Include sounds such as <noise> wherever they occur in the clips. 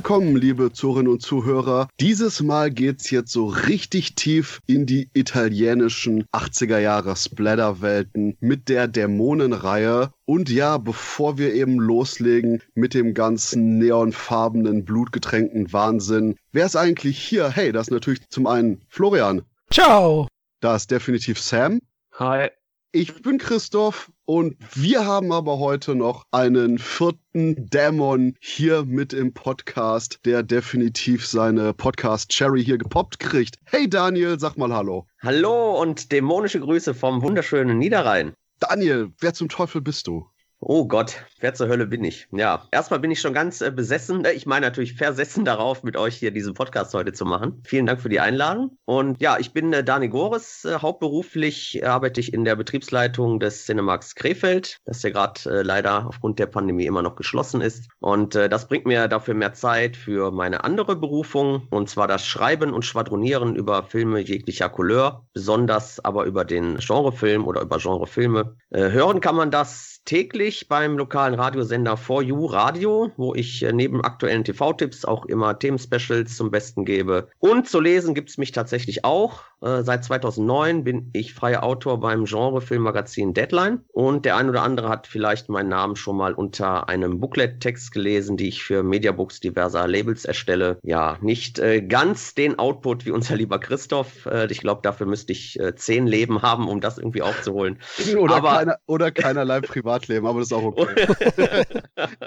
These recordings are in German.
Willkommen, liebe Zuhörerinnen und Zuhörer. Dieses Mal geht's jetzt so richtig tief in die italienischen 80er Jahre Splatter-Welten mit der Dämonenreihe. Und ja, bevor wir eben loslegen mit dem ganzen neonfarbenen, blutgetränkten Wahnsinn, wer ist eigentlich hier? Hey, das ist natürlich zum einen Florian. Ciao. Da ist definitiv Sam. Hi. Ich bin Christoph und wir haben aber heute noch einen vierten Dämon hier mit im Podcast, der definitiv seine Podcast Cherry hier gepoppt kriegt. Hey Daniel, sag mal Hallo. Hallo und dämonische Grüße vom wunderschönen Niederrhein. Daniel, wer zum Teufel bist du? Oh Gott, wer zur Hölle bin ich? Ja, erstmal bin ich schon ganz äh, besessen. Äh, ich meine natürlich versessen <laughs> darauf, mit euch hier diesen Podcast heute zu machen. Vielen Dank für die Einladung. Und ja, ich bin äh, Dani Gores. Äh, hauptberuflich arbeite ich in der Betriebsleitung des Cinemax Krefeld, das ja gerade äh, leider aufgrund der Pandemie immer noch geschlossen ist. Und äh, das bringt mir dafür mehr Zeit für meine andere Berufung, und zwar das Schreiben und Schwadronieren über Filme jeglicher Couleur, besonders aber über den Genrefilm oder über Genrefilme. Äh, hören kann man das täglich beim lokalen Radiosender 4U Radio, wo ich äh, neben aktuellen TV-Tipps auch immer Themenspecials zum Besten gebe. Und zu lesen gibt es mich tatsächlich auch. Äh, seit 2009 bin ich freier Autor beim Genrefilmmagazin Deadline. Und der ein oder andere hat vielleicht meinen Namen schon mal unter einem Booklet-Text gelesen, die ich für Mediabooks diverser Labels erstelle. Ja, nicht äh, ganz den Output wie unser lieber Christoph. Ich glaube, dafür müsste ich zehn Leben haben, um das irgendwie aufzuholen. <laughs> Oder, Aber, keiner, oder keinerlei Privatleben, aber das ist auch okay. <laughs>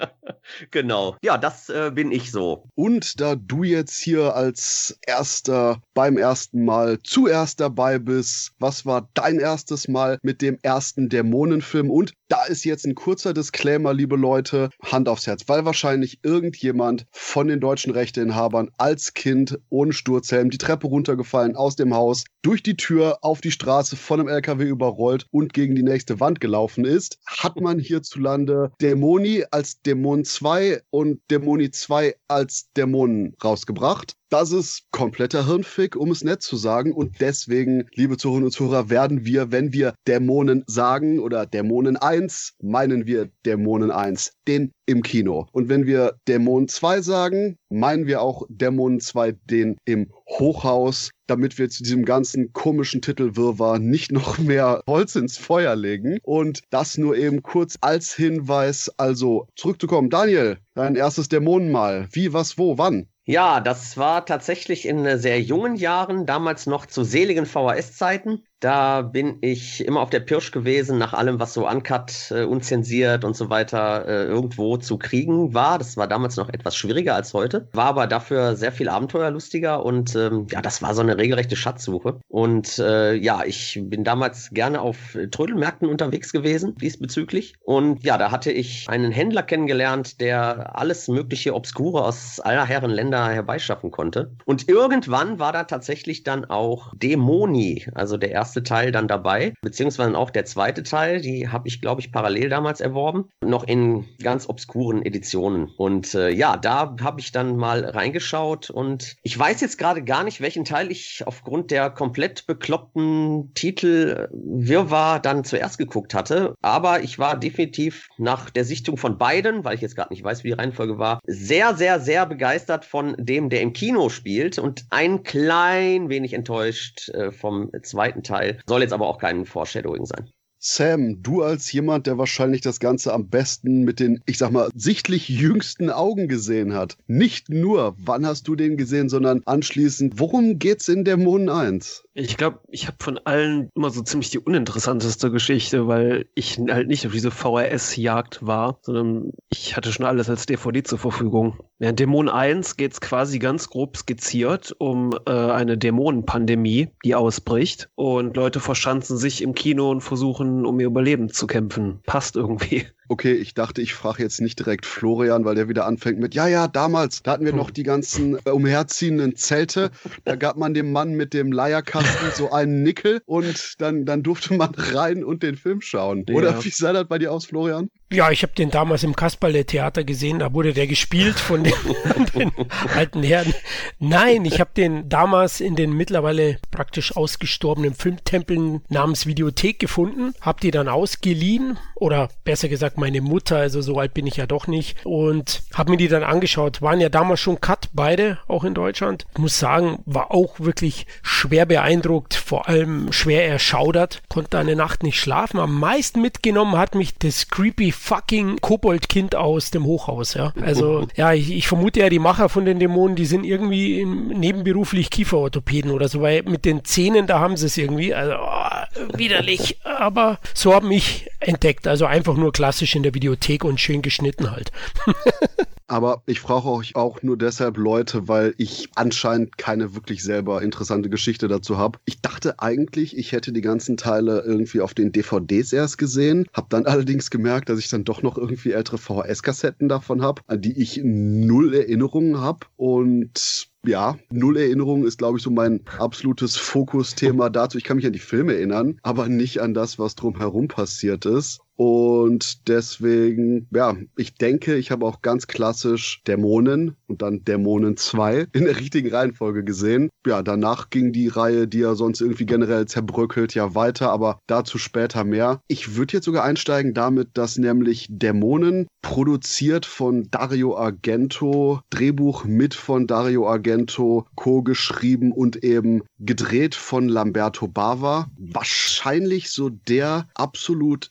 genau. Ja, das äh, bin ich so. Und da du jetzt hier als erster beim ersten Mal zuerst dabei bist, was war dein erstes Mal mit dem ersten Dämonenfilm? Und da ist jetzt ein kurzer Disclaimer, liebe Leute, Hand aufs Herz, weil wahrscheinlich irgendjemand von den deutschen Rechteinhabern als Kind ohne Sturzhelm die Treppe runtergefallen aus dem Haus, durch die Tür auf die Straße von einem LKW überrollt und gegen die nächste Wand gelaufen ist, hat man hierzulande Dämoni als Dämon 2 und Dämoni 2 als Dämonen rausgebracht. Das ist kompletter Hirnfick, um es nett zu sagen. Und deswegen, liebe Zuhörerinnen und Zuhörer, werden wir, wenn wir Dämonen sagen oder Dämonen 1, meinen wir Dämonen 1, den im Kino. Und wenn wir Dämonen 2 sagen, meinen wir auch Dämonen 2, den im Hochhaus, damit wir zu diesem ganzen komischen Titelwirrwarr nicht noch mehr Holz ins Feuer legen. Und das nur eben kurz als Hinweis. Also zurückzukommen. Daniel, dein erstes Dämonenmal. Wie, was, wo, wann? Ja, das war tatsächlich in sehr jungen Jahren, damals noch zu seligen VHS-Zeiten. Da bin ich immer auf der Pirsch gewesen, nach allem, was so uncut, äh, unzensiert und so weiter äh, irgendwo zu kriegen war. Das war damals noch etwas schwieriger als heute, war aber dafür sehr viel abenteuerlustiger und ähm, ja, das war so eine regelrechte Schatzsuche. Und äh, ja, ich bin damals gerne auf Trödelmärkten unterwegs gewesen, diesbezüglich. Und ja, da hatte ich einen Händler kennengelernt, der alles mögliche Obskure aus aller Herren Länder herbeischaffen konnte. Und irgendwann war da tatsächlich dann auch Dämoni, also der erste erste Teil dann dabei, beziehungsweise auch der zweite Teil, die habe ich, glaube ich, parallel damals erworben, noch in ganz obskuren Editionen. Und äh, ja, da habe ich dann mal reingeschaut und ich weiß jetzt gerade gar nicht, welchen Teil ich aufgrund der komplett bekloppten Titel äh, Wirrwarr dann zuerst geguckt hatte. Aber ich war definitiv nach der Sichtung von beiden, weil ich jetzt gerade nicht weiß, wie die Reihenfolge war, sehr, sehr, sehr begeistert von dem, der im Kino spielt und ein klein wenig enttäuscht äh, vom zweiten Teil Teil. Soll jetzt aber auch kein Foreshadowing sein. Sam, du als jemand, der wahrscheinlich das Ganze am besten mit den, ich sag mal, sichtlich jüngsten Augen gesehen hat. Nicht nur, wann hast du den gesehen, sondern anschließend, worum geht's in Dämonen 1? Ich glaube, ich habe von allen immer so ziemlich die uninteressanteste Geschichte, weil ich halt nicht auf diese VHS-Jagd war, sondern ich hatte schon alles als DVD zur Verfügung. In Dämon 1 geht es quasi ganz grob skizziert um äh, eine Dämonenpandemie, die ausbricht und Leute verschanzen sich im Kino und versuchen, um ihr Überleben zu kämpfen. Passt irgendwie. Okay, ich dachte, ich frage jetzt nicht direkt Florian, weil der wieder anfängt mit, ja, ja, damals, da hatten wir noch die ganzen äh, umherziehenden Zelte. Da gab man dem Mann mit dem Leierkasten so einen Nickel und dann, dann durfte man <laughs> rein und den Film schauen. Ja. Oder wie sah das bei dir aus, Florian? Ja, ich habe den damals im Kasperle-Theater gesehen, da wurde der gespielt von den, <laughs> den alten Herren. Nein, ich habe den damals in den mittlerweile praktisch ausgestorbenen Filmtempeln namens Videothek gefunden, habe die dann ausgeliehen oder besser gesagt meine Mutter, also so alt bin ich ja doch nicht und habe mir die dann angeschaut. Waren ja damals schon Cut, beide, auch in Deutschland. Ich muss sagen, war auch wirklich schwer beeindruckt, vor allem schwer erschaudert, konnte eine Nacht nicht schlafen. Am meisten mitgenommen hat mich das creepy fucking Koboldkind aus dem Hochhaus, ja. Also, <laughs> ja, ich, ich, vermute ja, die Macher von den Dämonen, die sind irgendwie nebenberuflich Kieferorthopäden oder so, weil mit den Zähnen, da haben sie es irgendwie, also, oh, widerlich. Aber so haben ich entdeckt, also einfach nur klassisch in der Videothek und schön geschnitten halt. <laughs> Aber ich frage euch auch nur deshalb Leute, weil ich anscheinend keine wirklich selber interessante Geschichte dazu habe. Ich dachte eigentlich, ich hätte die ganzen Teile irgendwie auf den DVDs erst gesehen, habe dann <laughs> allerdings gemerkt, dass ich dann doch noch irgendwie ältere VHS-Kassetten davon habe, an die ich null Erinnerungen habe und ja, Null Erinnerung ist, glaube ich, so mein absolutes Fokusthema dazu. Ich kann mich an die Filme erinnern, aber nicht an das, was drumherum passiert ist. Und deswegen, ja, ich denke, ich habe auch ganz klassisch Dämonen und dann Dämonen 2 in der richtigen Reihenfolge gesehen. Ja, danach ging die Reihe, die ja sonst irgendwie generell zerbröckelt, ja weiter, aber dazu später mehr. Ich würde jetzt sogar einsteigen damit, dass nämlich Dämonen produziert von Dario Argento, Drehbuch mit von Dario Argento, co-geschrieben und eben gedreht von Lamberto Bava. Wahrscheinlich so der absolut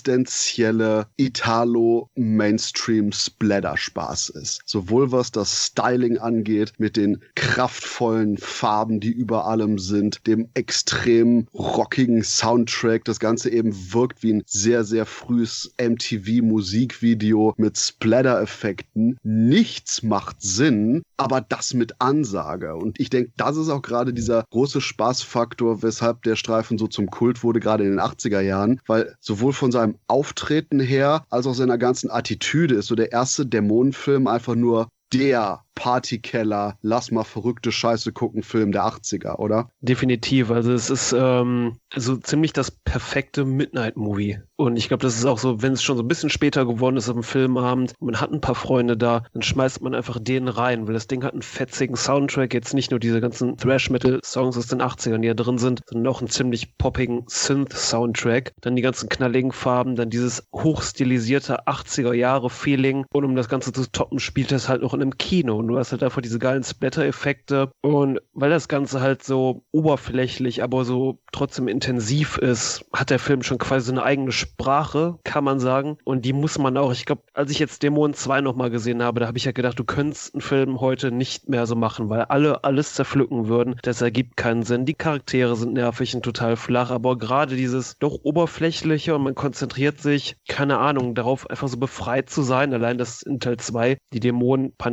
existenzielle Italo-Mainstream-Splatter-Spaß ist. Sowohl was das Styling angeht, mit den kraftvollen Farben, die über allem sind, dem extrem rockigen Soundtrack. Das Ganze eben wirkt wie ein sehr, sehr frühes MTV-Musikvideo mit Splatter-Effekten. Nichts macht Sinn, aber das mit Ansage. Und ich denke, das ist auch gerade dieser große Spaßfaktor, weshalb der Streifen so zum Kult wurde, gerade in den 80er Jahren, weil sowohl von seinem Auftreten her als auch seiner ganzen Attitüde ist so der erste Dämonenfilm einfach nur der Partykeller, lass mal verrückte Scheiße gucken Film der 80er, oder? Definitiv. Also es ist ähm, so ziemlich das perfekte Midnight-Movie. Und ich glaube, das ist auch so, wenn es schon so ein bisschen später geworden ist am Filmabend, man hat ein paar Freunde da, dann schmeißt man einfach den rein, weil das Ding hat einen fetzigen Soundtrack, jetzt nicht nur diese ganzen Thrash-Metal-Songs aus den 80ern, die da drin sind, sondern auch einen ziemlich poppigen Synth-Soundtrack. Dann die ganzen knalligen Farben, dann dieses hochstilisierte 80er-Jahre-Feeling. Und um das Ganze zu toppen, spielt das halt noch in einem Kino. Und du hast halt einfach diese geilen Splatter-Effekte. Und weil das Ganze halt so oberflächlich, aber so trotzdem intensiv ist, hat der Film schon quasi eine eigene Sprache, kann man sagen. Und die muss man auch, ich glaube, als ich jetzt Dämonen 2 nochmal gesehen habe, da habe ich ja gedacht, du könntest einen Film heute nicht mehr so machen, weil alle alles zerpflücken würden. Das ergibt keinen Sinn. Die Charaktere sind nervig und total flach, aber gerade dieses doch oberflächliche und man konzentriert sich, keine Ahnung, darauf einfach so befreit zu sein. Allein, dass in Teil 2 die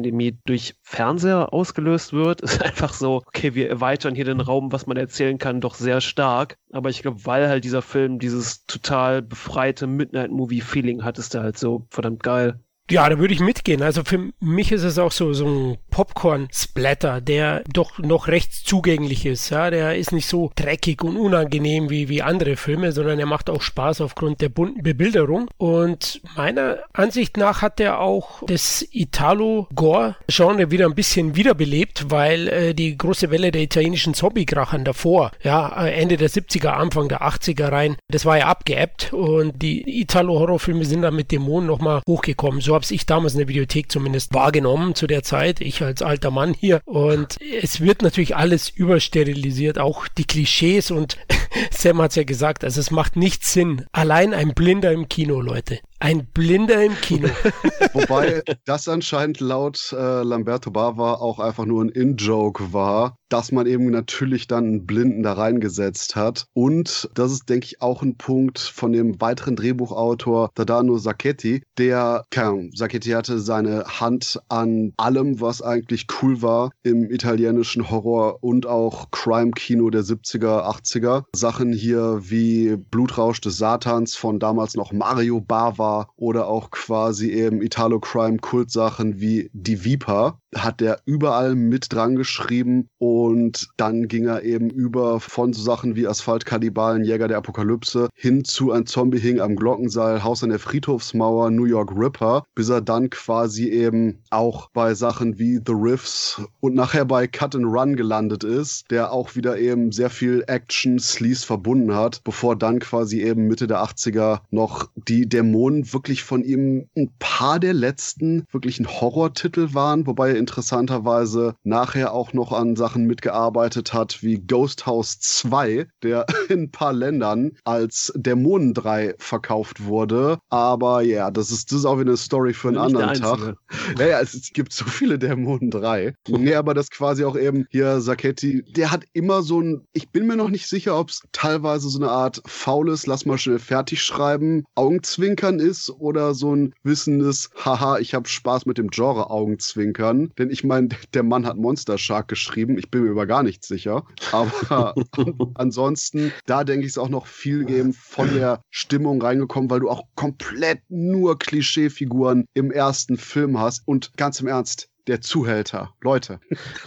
Dämonenpandemie durch Fernseher ausgelöst wird, <laughs> ist einfach so, okay, wir erweitern hier den Raum, was man erzählen kann, doch sehr stark. Aber ich glaube, weil halt dieser Film dieses total befreite Midnight-Movie-Feeling hat, ist der halt so verdammt geil. Ja, da würde ich mitgehen. Also für mich ist es auch so, so ein Popcorn-Splatter, der doch noch recht zugänglich ist. Ja, der ist nicht so dreckig und unangenehm wie, wie andere Filme, sondern er macht auch Spaß aufgrund der bunten Bebilderung. Und meiner Ansicht nach hat er auch das Italo-Gore-Genre wieder ein bisschen wiederbelebt, weil äh, die große Welle der italienischen Zombie-Krachern davor, ja, Ende der 70er, Anfang der 80er rein, das war ja abgeebbt und die Italo-Horrorfilme sind dann mit Dämonen nochmal hochgekommen. So habe ich damals in der Videothek zumindest wahrgenommen zu der Zeit, ich als alter Mann hier. Und es wird natürlich alles übersterilisiert, auch die Klischees und <laughs> Sam hat es ja gesagt, also es macht nicht Sinn. Allein ein Blinder im Kino, Leute. Ein Blinder im Kino. <laughs> Wobei das anscheinend laut äh, Lamberto Bava auch einfach nur ein In-Joke war, dass man eben natürlich dann einen Blinden da reingesetzt hat. Und das ist, denke ich, auch ein Punkt von dem weiteren Drehbuchautor Tadano Sacchetti, der, keine Ahnung, Sacchetti hatte seine Hand an allem, was eigentlich cool war im italienischen Horror- und auch Crime-Kino der 70er, 80er. Sachen hier wie Blutrausch des Satans von damals noch Mario Bava oder auch quasi eben Italo-Crime-Kultsachen wie Die Viper hat der überall mit dran geschrieben und und dann ging er eben über von so Sachen wie Asphaltkannibalen, Jäger der Apokalypse hin zu ein Zombie hing am Glockenseil, Haus an der Friedhofsmauer, New York Ripper, bis er dann quasi eben auch bei Sachen wie The Riffs und nachher bei Cut and Run gelandet ist, der auch wieder eben sehr viel Action, Sleaze verbunden hat, bevor dann quasi eben Mitte der 80er noch die Dämonen wirklich von ihm ein paar der letzten wirklichen Horrortitel waren, wobei er interessanterweise nachher auch noch an Sachen mitgearbeitet hat wie Ghost House 2, der <laughs> in ein paar Ländern als Dämonen 3 verkauft wurde. Aber ja, das ist, das ist auch wieder eine Story für einen anderen Tag. Naja, es, es, gibt so viele Dämonen 3. nee, aber das quasi auch eben hier Saketti, der hat immer so ein, ich bin mir noch nicht sicher, ob es teilweise so eine Art faules, lass mal schnell fertig schreiben, Augenzwinkern ist oder so ein wissendes, haha, ich habe Spaß mit dem Genre Augenzwinkern. Denn ich meine, der Mann hat Monster Shark geschrieben, ich bin mir über gar nichts sicher. Aber <laughs> ansonsten, da denke ich, ist auch noch viel eben von der Stimmung reingekommen, weil du auch komplett nur Klischeefiguren im ersten Film hast. Und ganz im Ernst, der Zuhälter. Leute.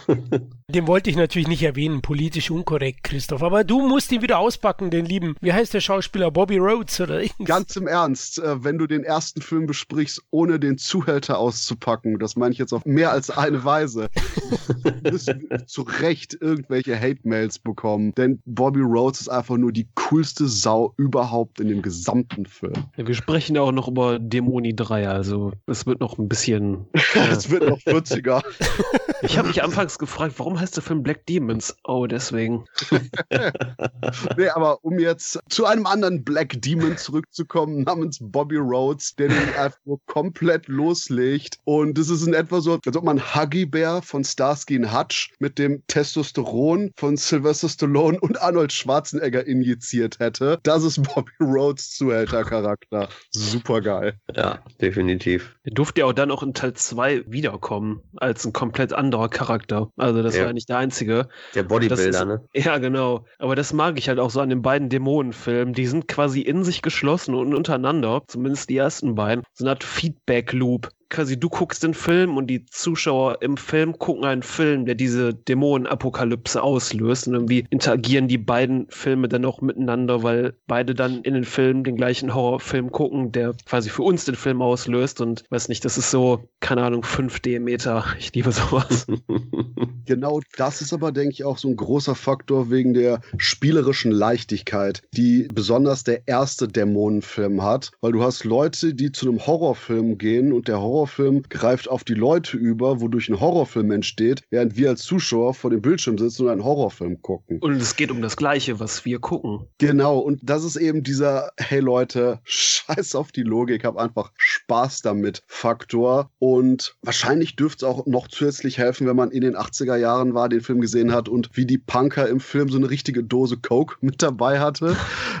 <laughs> Den wollte ich natürlich nicht erwähnen, politisch unkorrekt, Christoph. Aber du musst ihn wieder auspacken, den lieben. Wie heißt der Schauspieler? Bobby Rhodes oder irgendwas? <laughs> Ganz im Ernst, äh, wenn du den ersten Film besprichst, ohne den Zuhälter auszupacken, das meine ich jetzt auf mehr als eine Weise, <laughs> wirst du zu Recht irgendwelche Hate-Mails bekommen. Denn Bobby Rhodes ist einfach nur die coolste Sau überhaupt in dem gesamten Film. Ja, wir sprechen ja auch noch über Dämoni 3, also es wird noch ein bisschen. <laughs> es wird noch 40er. Ich habe mich anfangs gefragt, warum heißt der Film Black Demons? Oh, deswegen. <laughs> nee, aber um jetzt zu einem anderen Black Demon zurückzukommen, namens Bobby Rhodes, der den einfach nur komplett loslegt. Und es ist in etwa so, als ob man Huggy Bear von Starsky und Hutch mit dem Testosteron von Sylvester Stallone und Arnold Schwarzenegger injiziert hätte. Das ist Bobby Rhodes Zuhälter-Charakter. Super geil. Ja, definitiv. Er durfte ja auch dann auch in Teil 2 wiederkommen, als ein komplett anderer Charakter. Also das ja. war nicht der einzige. Der Bodybuilder, ist, ne? Ja, genau. Aber das mag ich halt auch so an den beiden Dämonenfilmen. Die sind quasi in sich geschlossen und untereinander, zumindest die ersten beiden. So eine Art Feedback-Loop quasi du guckst den Film und die Zuschauer im Film gucken einen Film, der diese Dämonenapokalypse auslöst und irgendwie interagieren die beiden Filme dann auch miteinander, weil beide dann in den Film den gleichen Horrorfilm gucken, der quasi für uns den Film auslöst und weiß nicht, das ist so, keine Ahnung, 5D-Meter. Ich liebe sowas. <laughs> genau das ist aber, denke ich, auch so ein großer Faktor wegen der spielerischen Leichtigkeit, die besonders der erste Dämonenfilm hat, weil du hast Leute, die zu einem Horrorfilm gehen und der Horror Horrorfilm greift auf die Leute über, wodurch ein Horrorfilm entsteht, während wir als Zuschauer vor dem Bildschirm sitzen und einen Horrorfilm gucken. Und es geht um das Gleiche, was wir gucken. Genau, und das ist eben dieser, hey Leute, <laughs> scheiß auf die Logik, hab einfach Spaß damit Faktor. Und wahrscheinlich dürfte es auch noch zusätzlich helfen, wenn man in den 80er Jahren war, den Film gesehen hat und wie die Punker im Film so eine richtige Dose Coke <laughs> mit dabei hatte.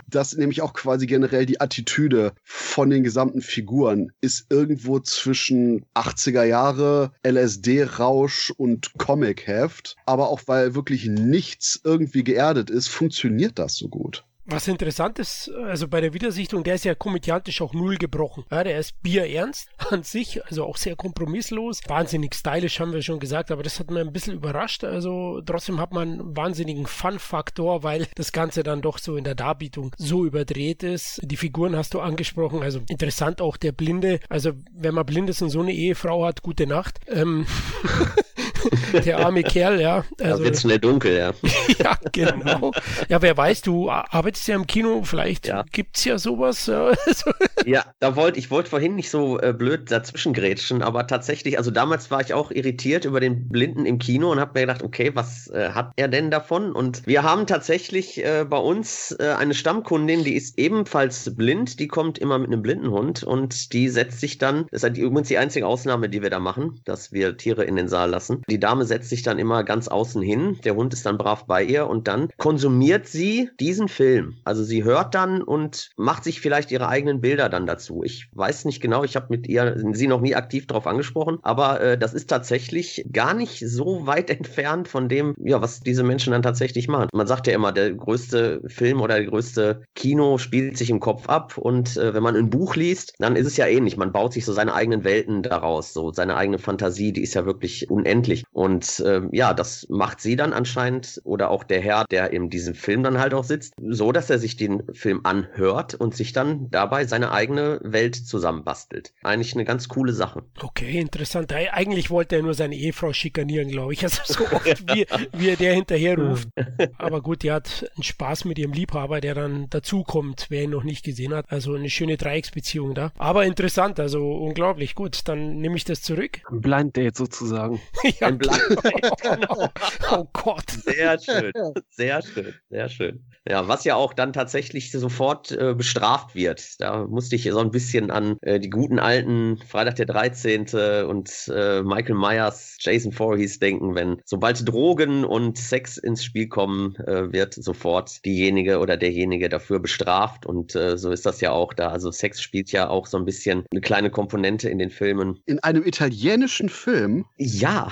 Das nämlich auch quasi generell die Attitüde von den gesamten Figuren ist irgendwo zwischen zwischen 80er Jahre LSD-Rausch und Comic-Heft. Aber auch weil wirklich nichts irgendwie geerdet ist, funktioniert das so gut. Was interessant ist, also bei der Wiedersichtung, der ist ja komödiantisch auch null gebrochen. Ja, der ist bierernst <laughs> an sich, also auch sehr kompromisslos. Wahnsinnig stylisch, haben wir schon gesagt, aber das hat mir ein bisschen überrascht. Also trotzdem hat man einen wahnsinnigen Fun-Faktor, weil das Ganze dann doch so in der Darbietung so überdreht ist. Die Figuren hast du angesprochen, also interessant auch der Blinde. Also wenn man blind ist und so eine Ehefrau hat, gute Nacht. Ähm <laughs> <laughs> der arme Kerl, ja. Also, da wird schnell dunkel, ja. <laughs> ja, genau. Ja, wer weiß, du arbeitest ja im Kino, vielleicht ja. es ja sowas. ja, <laughs> da wollte ich wollte vorhin nicht so äh, blöd dazwischen grätschen, aber tatsächlich, also damals war ich auch irritiert über den Blinden im Kino und habe mir gedacht, okay, was äh, hat er denn davon? Und wir haben tatsächlich äh, bei uns äh, eine Stammkundin, die ist ebenfalls blind, die kommt immer mit einem Blindenhund und die setzt sich dann, das ist übrigens die einzige Ausnahme, die wir da machen, dass wir Tiere in den Saal lassen. Die Dame setzt sich dann immer ganz außen hin, der Hund ist dann brav bei ihr und dann konsumiert sie diesen Film. Also sie hört dann und macht sich vielleicht ihre eigenen Bilder dann dazu. Ich weiß nicht genau, ich habe mit ihr sie noch nie aktiv darauf angesprochen, aber äh, das ist tatsächlich gar nicht so weit <laughs> entfernt von dem, ja, was diese Menschen dann tatsächlich machen. Man sagt ja immer, der größte Film oder der größte Kino spielt sich im Kopf ab und äh, wenn man ein Buch liest, dann ist es ja ähnlich. Man baut sich so seine eigenen Welten daraus, so seine eigene Fantasie, die ist ja wirklich unendlich tatsächlich. Und ähm, ja, das macht sie dann anscheinend oder auch der Herr, der in diesem Film dann halt auch sitzt, so, dass er sich den Film anhört und sich dann dabei seine eigene Welt zusammenbastelt. Eigentlich eine ganz coole Sache. Okay, interessant. Eigentlich wollte er nur seine Ehefrau schikanieren, glaube ich. <laughs> Also so oft, <laughs> wie, wie er der hinterher ruft. <laughs> Aber gut, die hat einen Spaß mit ihrem Liebhaber, der dann dazukommt, wer ihn noch nicht gesehen hat. Also eine schöne Dreiecksbeziehung da. Aber interessant, also unglaublich. Gut, dann nehme ich das zurück. Ein Blind Date sozusagen. ja, Ein Date, <laughs> genau. oh Gott. Sehr schön, sehr schön, sehr schön. Ja, was ja auch dann tatsächlich sofort äh, bestraft wird. Da musste ich so ein bisschen an äh, die guten alten Freitag der 13. und äh, Michael Myers, Jason Voorhees denken, wenn sobald Drogen und Sex ins Spiel kommen, äh, wird sofort diejenige oder derjenige dafür bestraft. Und äh, so ist das ja auch da. Also Sex spielt ja auch so ein bisschen eine kleine Komponente in den Filmen. In einem italienischen Film? Ja.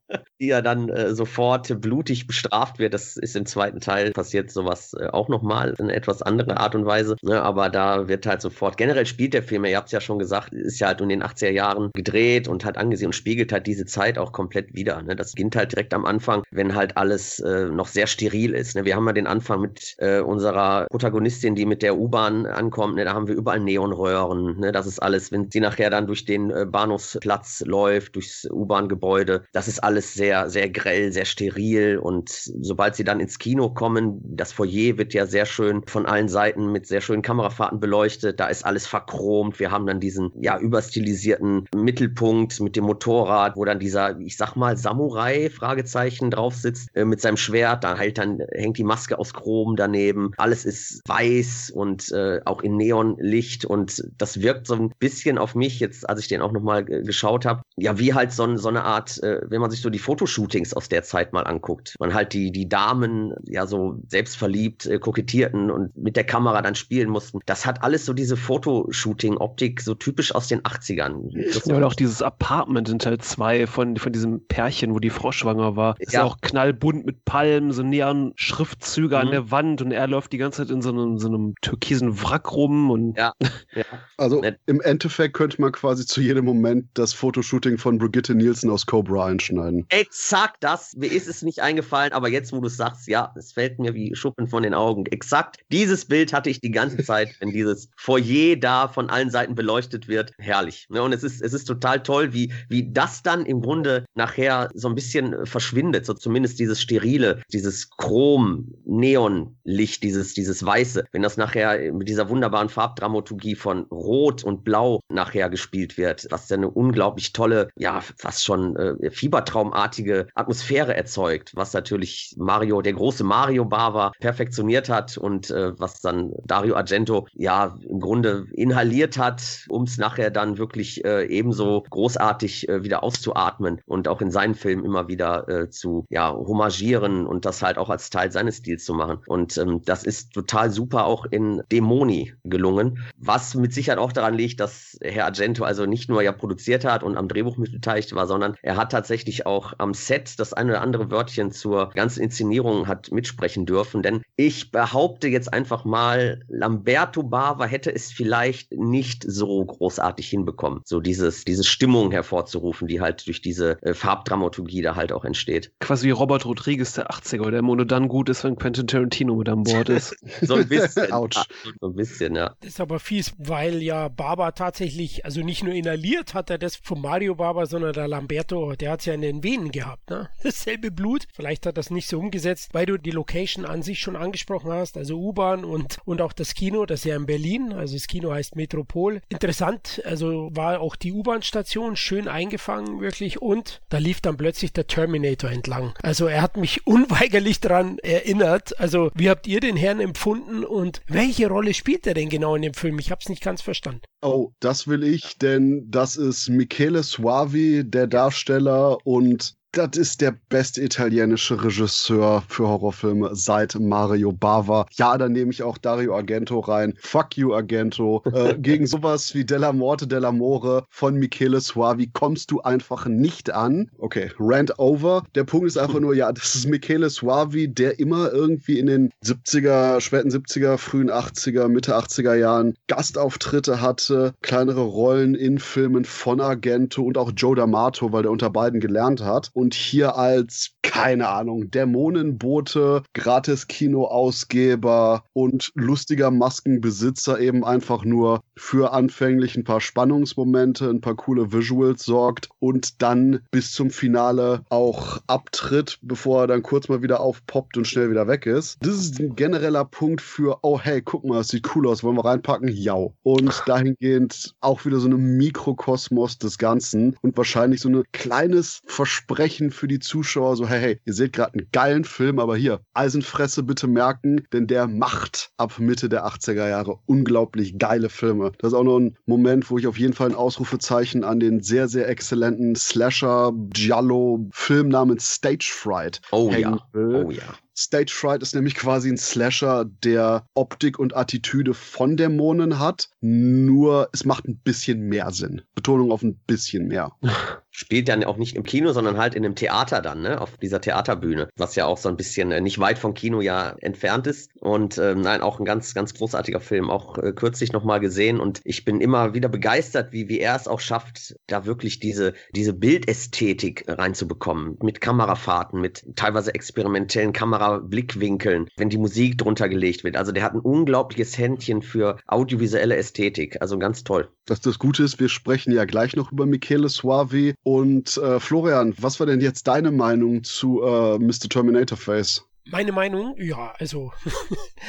die ja dann äh, sofort blutig bestraft wird. Das ist im zweiten Teil passiert sowas äh, auch nochmal in etwas andere Art und Weise. Ne? Aber da wird halt sofort, generell spielt der Film, ihr habt es ja schon gesagt, ist ja halt in den 80er Jahren gedreht und hat angesehen und spiegelt halt diese Zeit auch komplett wieder. Ne? Das beginnt halt direkt am Anfang, wenn halt alles äh, noch sehr steril ist. Ne? Wir haben ja den Anfang mit äh, unserer Protagonistin, die mit der U-Bahn ankommt. Ne? Da haben wir überall Neonröhren. Ne? Das ist alles, wenn sie nachher dann durch den äh, Bahnhofsplatz läuft, durchs U-Bahn-Gebäude, das ist alles sehr sehr, sehr grell, sehr steril. Und sobald sie dann ins Kino kommen, das Foyer wird ja sehr schön von allen Seiten mit sehr schönen Kamerafahrten beleuchtet. Da ist alles verchromt. Wir haben dann diesen, ja, überstilisierten Mittelpunkt mit dem Motorrad, wo dann dieser, ich sag mal, Samurai, Fragezeichen, drauf sitzt, äh, mit seinem Schwert. Da halt dann hängt die Maske aus Chrom daneben. Alles ist weiß und äh, auch in Neonlicht. Und das wirkt so ein bisschen auf mich jetzt, als ich den auch nochmal äh, geschaut habe. Ja, wie halt so, so eine Art, äh, wenn man sich so die Fotos Fotoshootings aus der Zeit mal anguckt. Man halt die, die Damen ja so selbstverliebt äh, kokettierten und mit der Kamera dann spielen mussten. Das hat alles so diese Fotoshooting-Optik so typisch aus den 80ern. Das ja, und auch dieses Apartment in Teil 2 von, von diesem Pärchen, wo die Frau schwanger war. Ist ja. ja auch knallbunt mit Palmen, so näheren Schriftzüge mhm. an der Wand und er läuft die ganze Zeit in so einem, so einem türkisen Wrack rum und. Ja. <laughs> ja. Also im Endeffekt könnte man quasi zu jedem Moment das Fotoshooting von Brigitte Nielsen aus Cobra einschneiden. Ex exakt das. Mir ist es nicht eingefallen, aber jetzt, wo du es sagst, ja, es fällt mir wie Schuppen von den Augen. Exakt dieses Bild hatte ich die ganze <laughs> Zeit, wenn dieses Foyer da von allen Seiten beleuchtet wird. Herrlich. Ne? Und es ist, es ist total toll, wie, wie das dann im Grunde nachher so ein bisschen verschwindet. So zumindest dieses sterile, dieses Chrom-Neon-Licht, dieses, dieses Weiße. Wenn das nachher mit dieser wunderbaren Farbdramaturgie von Rot und Blau nachher gespielt wird, was ja eine unglaublich tolle, ja, fast schon äh, fiebertraumartige richtige Atmosphäre erzeugt, was natürlich Mario, der große Mario Bava, perfektioniert hat und äh, was dann Dario Argento ja im Grunde inhaliert hat, um es nachher dann wirklich äh, ebenso großartig äh, wieder auszuatmen und auch in seinen Filmen immer wieder äh, zu ja, homagieren und das halt auch als Teil seines Stils zu machen. Und ähm, das ist total super auch in Dämoni gelungen, was mit Sicherheit auch daran liegt, dass Herr Argento also nicht nur ja produziert hat und am Drehbuch mit beteiligt war, sondern er hat tatsächlich auch am Set das eine oder andere Wörtchen zur ganzen Inszenierung hat mitsprechen dürfen. Denn ich behaupte jetzt einfach mal, Lamberto Bava hätte es vielleicht nicht so großartig hinbekommen, so dieses, diese Stimmung hervorzurufen, die halt durch diese äh, Farbdramaturgie da halt auch entsteht. Quasi wie Robert Rodriguez der 80er, der nur dann gut ist, wenn Quentin Tarantino mit an Bord ist. <laughs> so ein bisschen. Autsch. So ein bisschen, ja. Das ist aber fies, weil ja Baba tatsächlich, also nicht nur inhaliert hat er das von Mario Baba, sondern der Lamberto, der hat es ja in den Venen gehabt ne? <laughs> Dasselbe Blut. Vielleicht hat das nicht so umgesetzt, weil du die Location an sich schon angesprochen hast, also U-Bahn und, und auch das Kino, das ist ja in Berlin, also das Kino heißt Metropol. Interessant, also war auch die U-Bahn-Station schön eingefangen, wirklich, und da lief dann plötzlich der Terminator entlang. Also er hat mich <laughs> unweigerlich daran erinnert. Also, wie habt ihr den Herrn empfunden und welche Rolle spielt er denn genau in dem Film? Ich habe es nicht ganz verstanden. Oh, das will ich, denn das ist Michele Suavi, der Darsteller, und das ist der beste italienische Regisseur für Horrorfilme seit Mario Bava. Ja, dann nehme ich auch Dario Argento rein. Fuck you, Argento. Äh, <laughs> gegen sowas wie Della Morte dell'Amore von Michele Suavi kommst du einfach nicht an. Okay, rant over. Der Punkt ist einfach nur, ja, das ist Michele Suavi, der immer irgendwie in den 70er, späten 70er, frühen 80er, Mitte 80er Jahren Gastauftritte hatte, kleinere Rollen in Filmen von Argento und auch Joe D'Amato, weil der unter beiden gelernt hat. Und hier als, keine Ahnung, Dämonenbote, Gratis-Kino-Ausgeber und lustiger Maskenbesitzer eben einfach nur für anfänglich ein paar Spannungsmomente, ein paar coole Visuals sorgt und dann bis zum Finale auch abtritt, bevor er dann kurz mal wieder aufpoppt und schnell wieder weg ist. Das ist ein genereller Punkt für, oh hey, guck mal, das sieht cool aus, wollen wir reinpacken? Ja. Und dahingehend auch wieder so eine Mikrokosmos des Ganzen und wahrscheinlich so ein kleines Versprechen für die Zuschauer, so hey, hey, ihr seht gerade einen geilen Film, aber hier, Eisenfresse bitte merken, denn der macht ab Mitte der 80er Jahre unglaublich geile Filme. Das ist auch noch ein Moment, wo ich auf jeden Fall ein Ausrufezeichen an den sehr, sehr exzellenten Slasher Giallo Film namens Stage Fright oh, ja. Will. Oh ja. Stage Fright ist nämlich quasi ein Slasher, der Optik und Attitüde von Dämonen hat, nur es macht ein bisschen mehr Sinn. Betonung auf ein bisschen mehr. <laughs> Spielt dann auch nicht im Kino, sondern halt in einem Theater dann, ne? Auf dieser Theaterbühne, was ja auch so ein bisschen äh, nicht weit vom Kino ja entfernt ist. Und ähm, nein, auch ein ganz, ganz großartiger Film. Auch äh, kürzlich nochmal gesehen und ich bin immer wieder begeistert, wie, wie er es auch schafft, da wirklich diese, diese Bildästhetik reinzubekommen. Mit Kamerafahrten, mit teilweise experimentellen Kamerablickwinkeln, wenn die Musik drunter gelegt wird. Also der hat ein unglaubliches Händchen für audiovisuelle Ästhetik. Also ganz toll. Dass das Gute ist, wir sprechen ja gleich noch über Michele Suavi und äh, Florian, was war denn jetzt deine Meinung zu äh, Mr. Terminator Face? Meine Meinung, ja, also.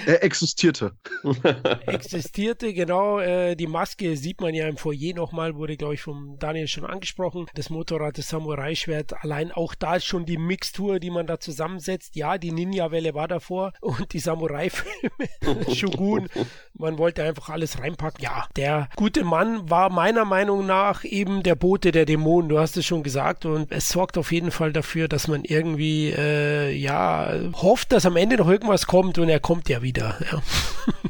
er existierte. <laughs> existierte, genau. Äh, die Maske sieht man ja im Foyer nochmal, wurde, glaube ich, vom Daniel schon angesprochen. Das Motorrad, das Samurai-Schwert, allein auch da ist schon die Mixtur, die man da zusammensetzt. Ja, die Ninja-Welle war davor und die Samurai-Filme, <laughs> Shogun. Man wollte einfach alles reinpacken. Ja, der gute Mann war meiner Meinung nach eben der Bote der Dämonen. Du hast es schon gesagt und es sorgt auf jeden Fall dafür, dass man irgendwie, äh, ja, hofft, dass am Ende noch irgendwas kommt und er kommt ja wieder. Ja. <laughs>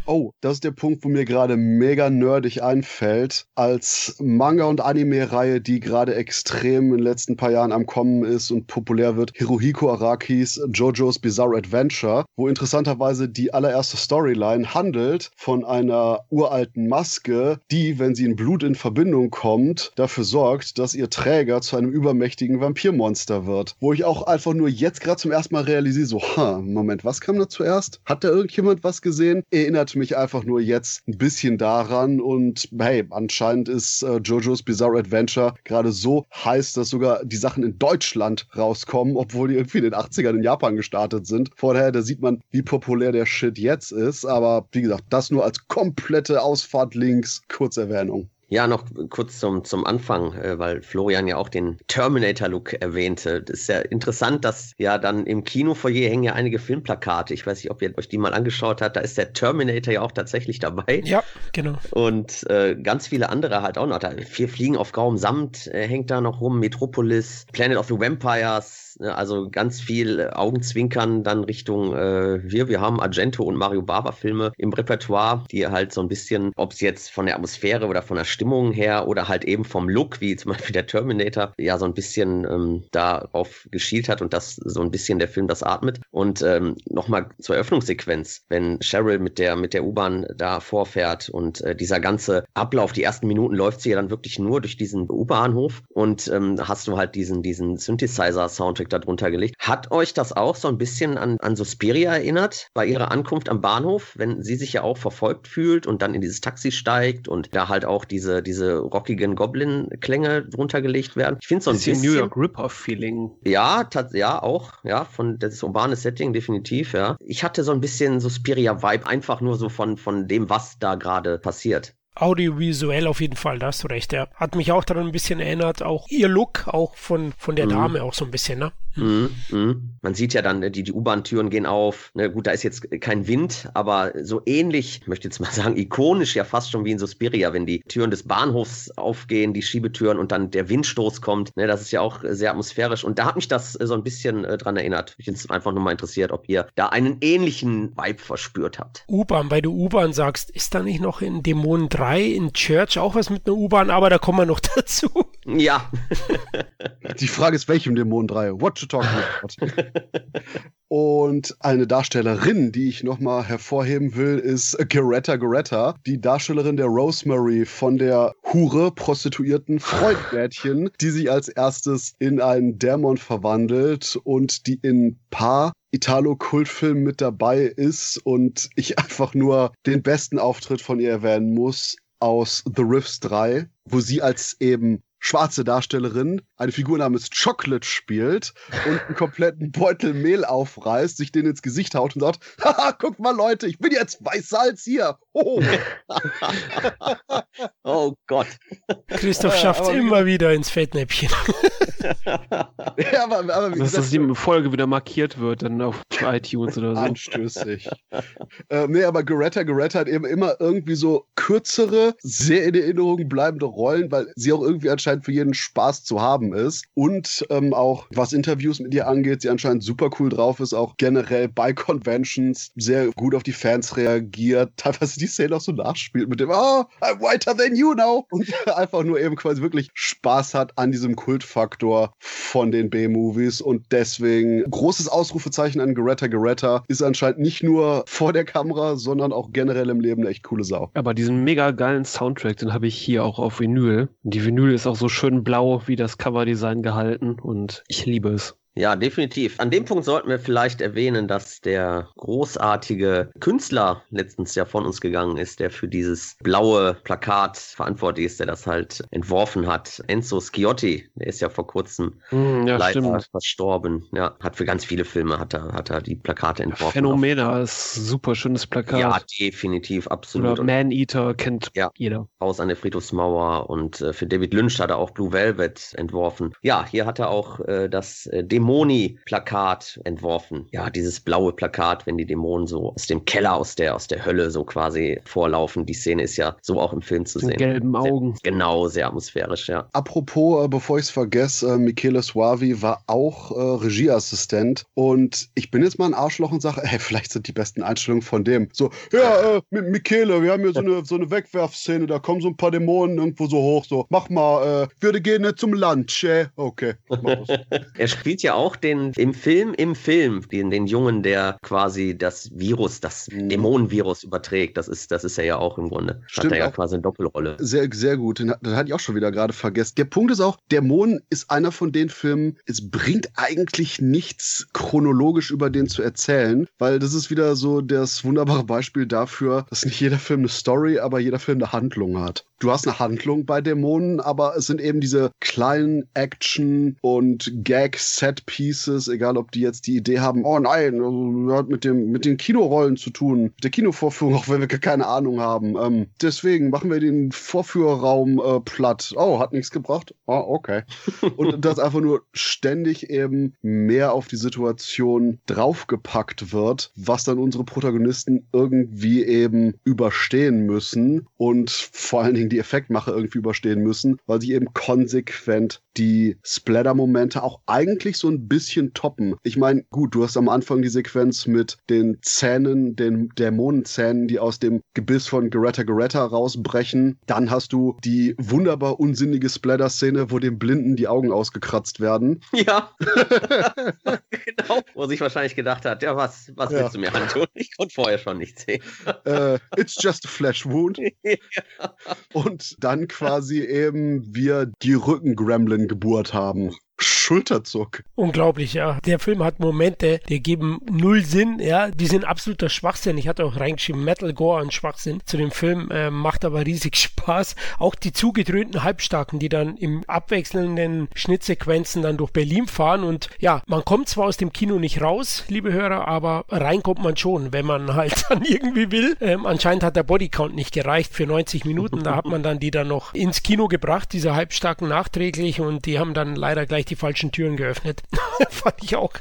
Oh, das ist der Punkt, wo mir gerade mega nerdig einfällt. Als Manga- und Anime-Reihe, die gerade extrem in den letzten paar Jahren am Kommen ist und populär wird, Hirohiko Arakis JoJo's Bizarre Adventure, wo interessanterweise die allererste Storyline handelt von einer uralten Maske, die, wenn sie in Blut in Verbindung kommt, dafür sorgt, dass ihr Träger zu einem übermächtigen Vampirmonster wird. Wo ich auch einfach nur jetzt gerade zum ersten Mal realisiere, so, ha, Moment, was kam da zuerst? Hat da irgendjemand was gesehen? Erinnert mich einfach nur jetzt ein bisschen daran und hey, anscheinend ist äh, JoJo's Bizarre Adventure gerade so heiß, dass sogar die Sachen in Deutschland rauskommen, obwohl die irgendwie in den 80ern in Japan gestartet sind. Vorher, da sieht man, wie populär der Shit jetzt ist, aber wie gesagt, das nur als komplette Ausfahrt links, Kurzerwähnung. Ja, noch kurz zum, zum Anfang, äh, weil Florian ja auch den Terminator-Look erwähnte. Das ist ja interessant, dass ja dann im Kinofoyer hängen ja einige Filmplakate. Ich weiß nicht, ob ihr euch die mal angeschaut habt. Da ist der Terminator ja auch tatsächlich dabei. Ja, genau. Und äh, ganz viele andere halt auch noch. Da, vier Fliegen auf grauem Samt äh, hängt da noch rum. Metropolis, Planet of the Vampires, Ne, also ganz viel Augenzwinkern dann Richtung äh, wir. Wir haben Argento und Mario Bava Filme im Repertoire, die halt so ein bisschen, ob es jetzt von der Atmosphäre oder von der Stimmung her oder halt eben vom Look, wie zum Beispiel der Terminator, ja so ein bisschen ähm, darauf geschielt hat und das so ein bisschen der Film das atmet. Und ähm, nochmal zur Eröffnungssequenz, wenn Cheryl mit der, mit der U-Bahn da vorfährt und äh, dieser ganze Ablauf, die ersten Minuten läuft sie ja dann wirklich nur durch diesen U-Bahnhof und ähm, hast du halt diesen, diesen Synthesizer-Soundtrack Soundtrack darunter gelegt. Hat euch das auch so ein bisschen an, an Suspiria erinnert bei ihrer Ankunft am Bahnhof, wenn sie sich ja auch verfolgt fühlt und dann in dieses Taxi steigt und da halt auch diese, diese rockigen Goblin-Klänge drunter gelegt werden? Ich finde so ein bisschen. New York Rip-Off-Feeling. Ja, ja, auch, ja, von das urbane Setting definitiv, ja. Ich hatte so ein bisschen Suspiria-Vibe, einfach nur so von, von dem, was da gerade passiert. Audiovisuell auf jeden Fall, da hast du recht, ja. Hat mich auch daran ein bisschen erinnert, auch ihr Look, auch von, von der mhm. Dame auch so ein bisschen, ne? Mhm, mhm. Man sieht ja dann, die, die U-Bahn-Türen gehen auf. Ne, gut, da ist jetzt kein Wind, aber so ähnlich, ich möchte jetzt mal <laughs> sagen, ikonisch ja fast schon wie in Suspiria, wenn die Türen des Bahnhofs aufgehen, die Schiebetüren und dann der Windstoß kommt. Ne, das ist ja auch sehr atmosphärisch. Und da hat mich das so ein bisschen äh, dran erinnert. Ich bin einfach nur mal interessiert, ob ihr da einen ähnlichen Vibe verspürt habt. U-Bahn, weil du U-Bahn sagst, ist da nicht noch in Dämonen 3 in Church auch was mit einer U-Bahn, aber da kommen wir noch <laughs> dazu. Ja. Die Frage ist, welchem Dämon 3? What you talking about? Und eine Darstellerin, die ich nochmal hervorheben will, ist Geretta Geretta, die Darstellerin der Rosemary von der Hure, Prostituierten Freudbärtchen, die sich als erstes in einen Dämon verwandelt und die in paar Italo-Kultfilmen mit dabei ist und ich <laughs> einfach nur den besten Auftritt von ihr erwähnen muss aus The Riffs 3, wo sie als eben schwarze Darstellerin eine Figur namens Chocolate spielt und einen kompletten Beutel Mehl aufreißt, sich den ins Gesicht haut und sagt, <laughs> haha, guckt mal Leute, ich bin jetzt weißer als hier. Oh, <laughs> oh Gott. Christoph schafft es immer wieder ins Fettnäpfchen. <laughs> ja, aber, aber wie dass, dass die Folge wieder markiert wird, dann auf iTunes oder so. Anstößig. äh, nee, aber Goretta Goretta hat eben immer irgendwie so kürzere, sehr in Erinnerung bleibende Rollen, weil sie auch irgendwie anscheinend für jeden Spaß zu haben ist. Und ähm, auch was Interviews mit ihr angeht, sie anscheinend super cool drauf ist, auch generell bei Conventions sehr gut auf die Fans reagiert, <laughs> teilweise die Szene auch so nachspielt mit dem, oh, I'm whiter than you now. Und <laughs> einfach nur eben quasi wirklich Spaß hat an diesem Kultfaktor von den B-Movies und deswegen großes Ausrufezeichen an Geretta Geretta ist anscheinend nicht nur vor der Kamera, sondern auch generell im Leben eine echt coole Sau. Aber diesen mega geilen Soundtrack, den habe ich hier auch auf Vinyl. Die Vinyl ist auch so schön blau wie das Coverdesign gehalten und ich liebe es. Ja, definitiv. An dem Punkt sollten wir vielleicht erwähnen, dass der großartige Künstler letztens ja von uns gegangen ist, der für dieses blaue Plakat verantwortlich ist, der das halt entworfen hat. Enzo Schiotti, der ist ja vor kurzem mm, ja, leider stimmt. verstorben. Ja, hat für ganz viele Filme hat er, hat er die Plakate entworfen. Phänomena ist super schönes Plakat. Ja, definitiv, absolut. Oder Man Eater kennt ja, jeder. Haus an der Friedhofsmauer und äh, für David Lynch hat er auch Blue Velvet entworfen. Ja, hier hat er auch äh, das äh, Dämoni-Plakat entworfen. Ja, dieses blaue Plakat, wenn die Dämonen so aus dem Keller, aus der, aus der Hölle so quasi vorlaufen. Die Szene ist ja so auch im Film zu sehen. gelben Augen. Sehr, genau, sehr atmosphärisch, ja. Apropos, äh, bevor ich es vergesse, äh, Michele Suavi war auch äh, Regieassistent und ich bin jetzt mal ein Arschloch und sage, hey, <laughs> vielleicht sind die besten Einstellungen von dem. So, ja, äh, Michele, wir haben hier so eine, so eine Wegwerfszene, da kommen so ein paar Dämonen irgendwo so hoch, so, mach mal, äh, würde gehen zum Lunch, äh? Okay. <laughs> er spielt ja auch den im Film, im Film, den, den Jungen, der quasi das Virus, das mhm. Dämonenvirus überträgt. Das ist, das ist er ja auch im Grunde. Stimmt, Hat er ja quasi eine Doppelrolle. Sehr, sehr gut. Den, den hatte ich auch schon wieder gerade vergessen. Der Punkt ist auch, Dämonen ist einer von den Filmen, es bringt eigentlich nichts chronologisch über den zu erzählen, weil das ist wieder so das wunderbare Beispiel dafür, dass nicht jeder Film eine Story, aber jeder Film eine Handlung hat du hast eine Handlung bei Dämonen, aber es sind eben diese kleinen Action- und Gag-Set-Pieces, egal ob die jetzt die Idee haben, oh nein, also, hat mit, dem, mit den Kinorollen zu tun, mit der Kinovorführung, <laughs> auch wenn wir keine Ahnung haben. Ähm, deswegen machen wir den Vorführraum äh, platt. Oh, hat nichts gebracht? Oh, okay. <laughs> und das einfach nur ständig eben mehr auf die Situation draufgepackt wird, was dann unsere Protagonisten irgendwie eben überstehen müssen und vor allen Dingen die Effektmache irgendwie überstehen müssen, weil sie eben konsequent die Splatter-Momente auch eigentlich so ein bisschen toppen. Ich meine, gut, du hast am Anfang die Sequenz mit den Zähnen, den Dämonenzähnen, die aus dem Gebiss von Geretta Geretta rausbrechen. Dann hast du die wunderbar unsinnige Splatter-Szene, wo dem Blinden die Augen ausgekratzt werden. Ja. <laughs> <laughs> genau. Wo sich wahrscheinlich gedacht hat, ja, was, was ja. willst du mir antun? Ich konnte vorher schon nichts sehen. uh, it's just a flesh wound. <laughs> ja. Und dann quasi eben wir die Rücken-Gremlin-Geburt haben. Schulterzuck. Unglaublich, ja. Der Film hat Momente, die geben null Sinn, ja. Die sind absoluter Schwachsinn. Ich hatte auch reingeschrieben, Metal Gore und Schwachsinn zu dem Film, äh, macht aber riesig <laughs> Spaß. Auch die zugedröhnten Halbstarken, die dann im abwechselnden Schnittsequenzen dann durch Berlin fahren und ja, man kommt zwar aus dem Kino nicht raus, liebe Hörer, aber rein kommt man schon, wenn man <laughs> halt dann irgendwie will. Ähm, anscheinend hat der Bodycount nicht gereicht für 90 Minuten. Da hat man dann die dann noch ins Kino gebracht, diese Halbstarken nachträglich und die haben dann leider gleich die falsche falschen Türen geöffnet. <laughs> Fand ich auch,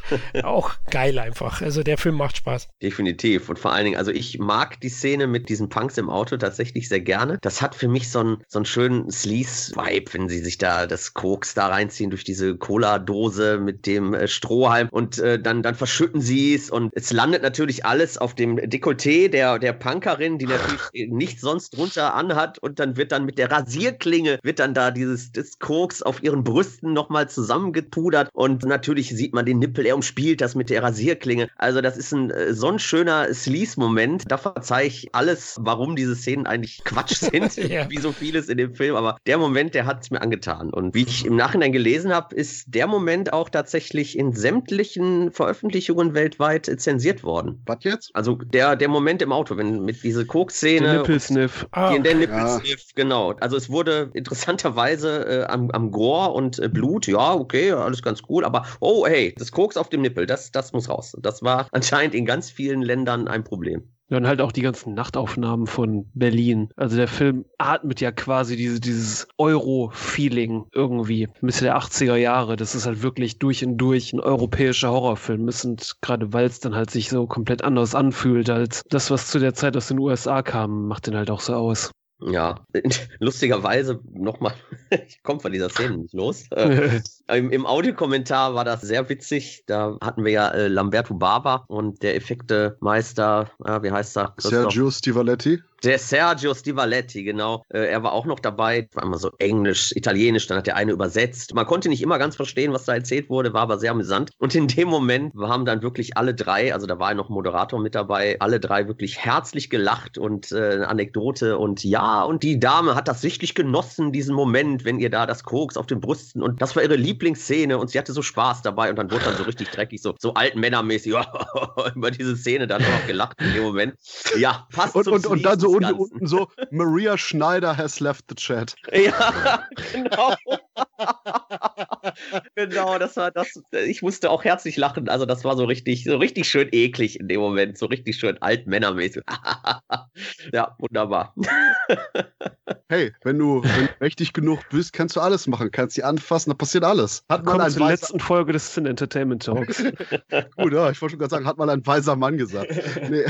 auch geil einfach. Also der Film macht Spaß. Definitiv. Und vor allen Dingen, also ich mag die Szene mit diesen Punks im Auto tatsächlich sehr gerne. Das hat für mich so einen, so einen schönen Sleaze-Vibe, wenn sie sich da das Koks da reinziehen durch diese Cola-Dose mit dem äh, Strohhalm und äh, dann, dann verschütten sie es und es landet natürlich alles auf dem Dekolleté der, der Punkerin, die natürlich <laughs> nichts sonst drunter anhat und dann wird dann mit der Rasierklinge wird dann da dieses das Koks auf ihren Brüsten nochmal zusammengepudert und natürlich sieht man den Nippel, er umspielt das mit der Rasierklinge. Also das ist ein äh, so ein schöner Sleaze-Moment. Da verzeih ich alles, warum diese Szenen eigentlich Quatsch <laughs> sind, ja. wie so vieles in dem Film. Aber der Moment, der hat es mir angetan. Und wie ich im Nachhinein gelesen habe, ist der Moment auch tatsächlich in sämtlichen Veröffentlichungen weltweit zensiert worden. Was jetzt? Also der, der Moment im Auto, wenn mit diese Koks-Szene. Der Nippelsniff. Ah, der Nippelsniff, ja. genau. Also es wurde interessanterweise äh, am, am Gore und äh, Blut, ja, okay, alles ganz cool, aber oh, hey, das Koks auf dem Nippel, das, das muss raus. Das war <laughs> anscheinend in ganz vielen Ländern ein Problem. Ja, und halt auch die ganzen Nachtaufnahmen von Berlin. Also der Film atmet ja quasi diese, dieses Euro-Feeling irgendwie. Mitte der 80er Jahre. Das ist halt wirklich durch und durch ein europäischer Horrorfilm. Und gerade weil es dann halt sich so komplett anders anfühlt als das, was zu der Zeit aus den USA kam, macht den halt auch so aus. Ja, <laughs> lustigerweise nochmal, <laughs> ich komme von dieser Szene nicht los. <laughs> Äh, im, Im Audiokommentar war das sehr witzig. Da hatten wir ja äh, Lamberto Barber und der Effektemeister, äh, wie heißt er? Sergio Stivaletti. Der Sergio Stivaletti, genau. Äh, er war auch noch dabei. War immer so Englisch, Italienisch, dann hat der eine übersetzt. Man konnte nicht immer ganz verstehen, was da erzählt wurde, war aber sehr amüsant. Und in dem Moment haben dann wirklich alle drei, also da war noch ein Moderator mit dabei, alle drei wirklich herzlich gelacht und äh, eine Anekdote und ja, und die Dame hat das sichtlich genossen, diesen Moment, wenn ihr da das Koks auf den Brüsten und das war ihre Lieblingsszene und sie hatte so Spaß dabei und dann wurde dann so richtig dreckig, so, so alten <laughs> über diese Szene dann noch gelacht in dem Moment. Ja, passt und, und, und dann so unten, unten so, Maria Schneider has left the chat. Ja, <laughs> genau. <laughs> genau, das war das. Ich musste auch herzlich lachen. Also, das war so richtig, so richtig schön eklig in dem Moment. So richtig schön altmännermäßig. <laughs> ja, wunderbar. <laughs> hey, wenn du, wenn du mächtig genug bist, kannst du alles machen. Kannst sie anfassen, da passiert alles. Hat man zur letzten Folge des Sin Entertainment Talks. Gut, ja, ich wollte schon gerade sagen, hat mal ein weiser Mann gesagt. Nee,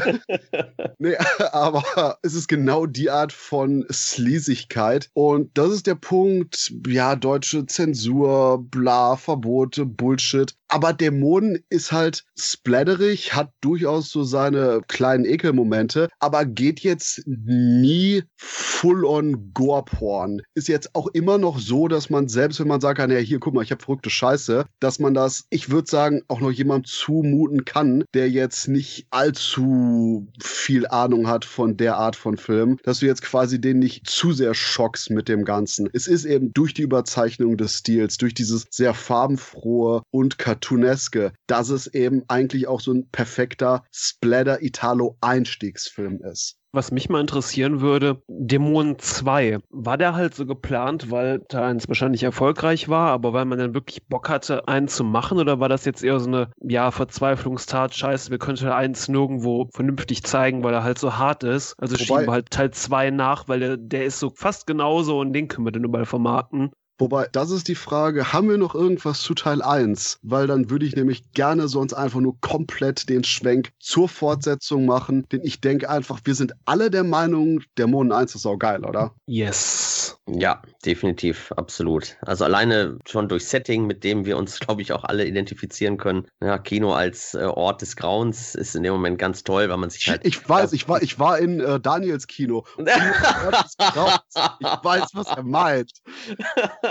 nee aber es ist genau die Art von Sleasigkeit. Und das ist der Punkt, ja, deutsche Zensur, bla, Verbote, Bullshit. Aber Dämonen ist halt splatterig, hat durchaus so seine kleinen Ekelmomente, aber geht jetzt nie full-on Gore-Porn. Ist jetzt auch immer noch so, dass man selbst, wenn man sagt, ja, hier, guck mal, ich habe verrückte Scheiße, dass man das, ich würde sagen, auch noch jemandem zumuten kann, der jetzt nicht allzu viel Ahnung hat von der Art von Film, dass du jetzt quasi den nicht zu sehr schockst mit dem Ganzen. Es ist eben durch die Überzeichnung des Stils, durch dieses sehr farbenfrohe und cartooneske, dass es eben eigentlich auch so ein perfekter Splatter-Italo-Einstiegsfilm ist. Was mich mal interessieren würde, Dämonen 2, war der halt so geplant, weil Teil 1 wahrscheinlich erfolgreich war, aber weil man dann wirklich Bock hatte, einen zu machen? Oder war das jetzt eher so eine, ja, Verzweiflungstat, scheiße, wir könnten Teil 1 nirgendwo vernünftig zeigen, weil er halt so hart ist. Also Wobei, schieben wir halt Teil 2 nach, weil der, der ist so fast genauso und den können wir dann überall vermarkten. Wobei, das ist die Frage, haben wir noch irgendwas zu Teil 1? Weil dann würde ich nämlich gerne sonst einfach nur komplett den Schwenk zur Fortsetzung machen, denn ich denke einfach, wir sind alle der Meinung, Dämonen 1 ist auch geil, oder? Yes. Ja, definitiv, absolut. Also alleine schon durch Setting, mit dem wir uns, <laughs> glaube ich, auch alle identifizieren können. Ja, Kino als äh, Ort des Grauens ist in dem Moment ganz toll, weil man sich halt. Ich weiß, ich war, ich war in äh, Daniels Kino. <laughs> Kino ich weiß, was er meint. <laughs>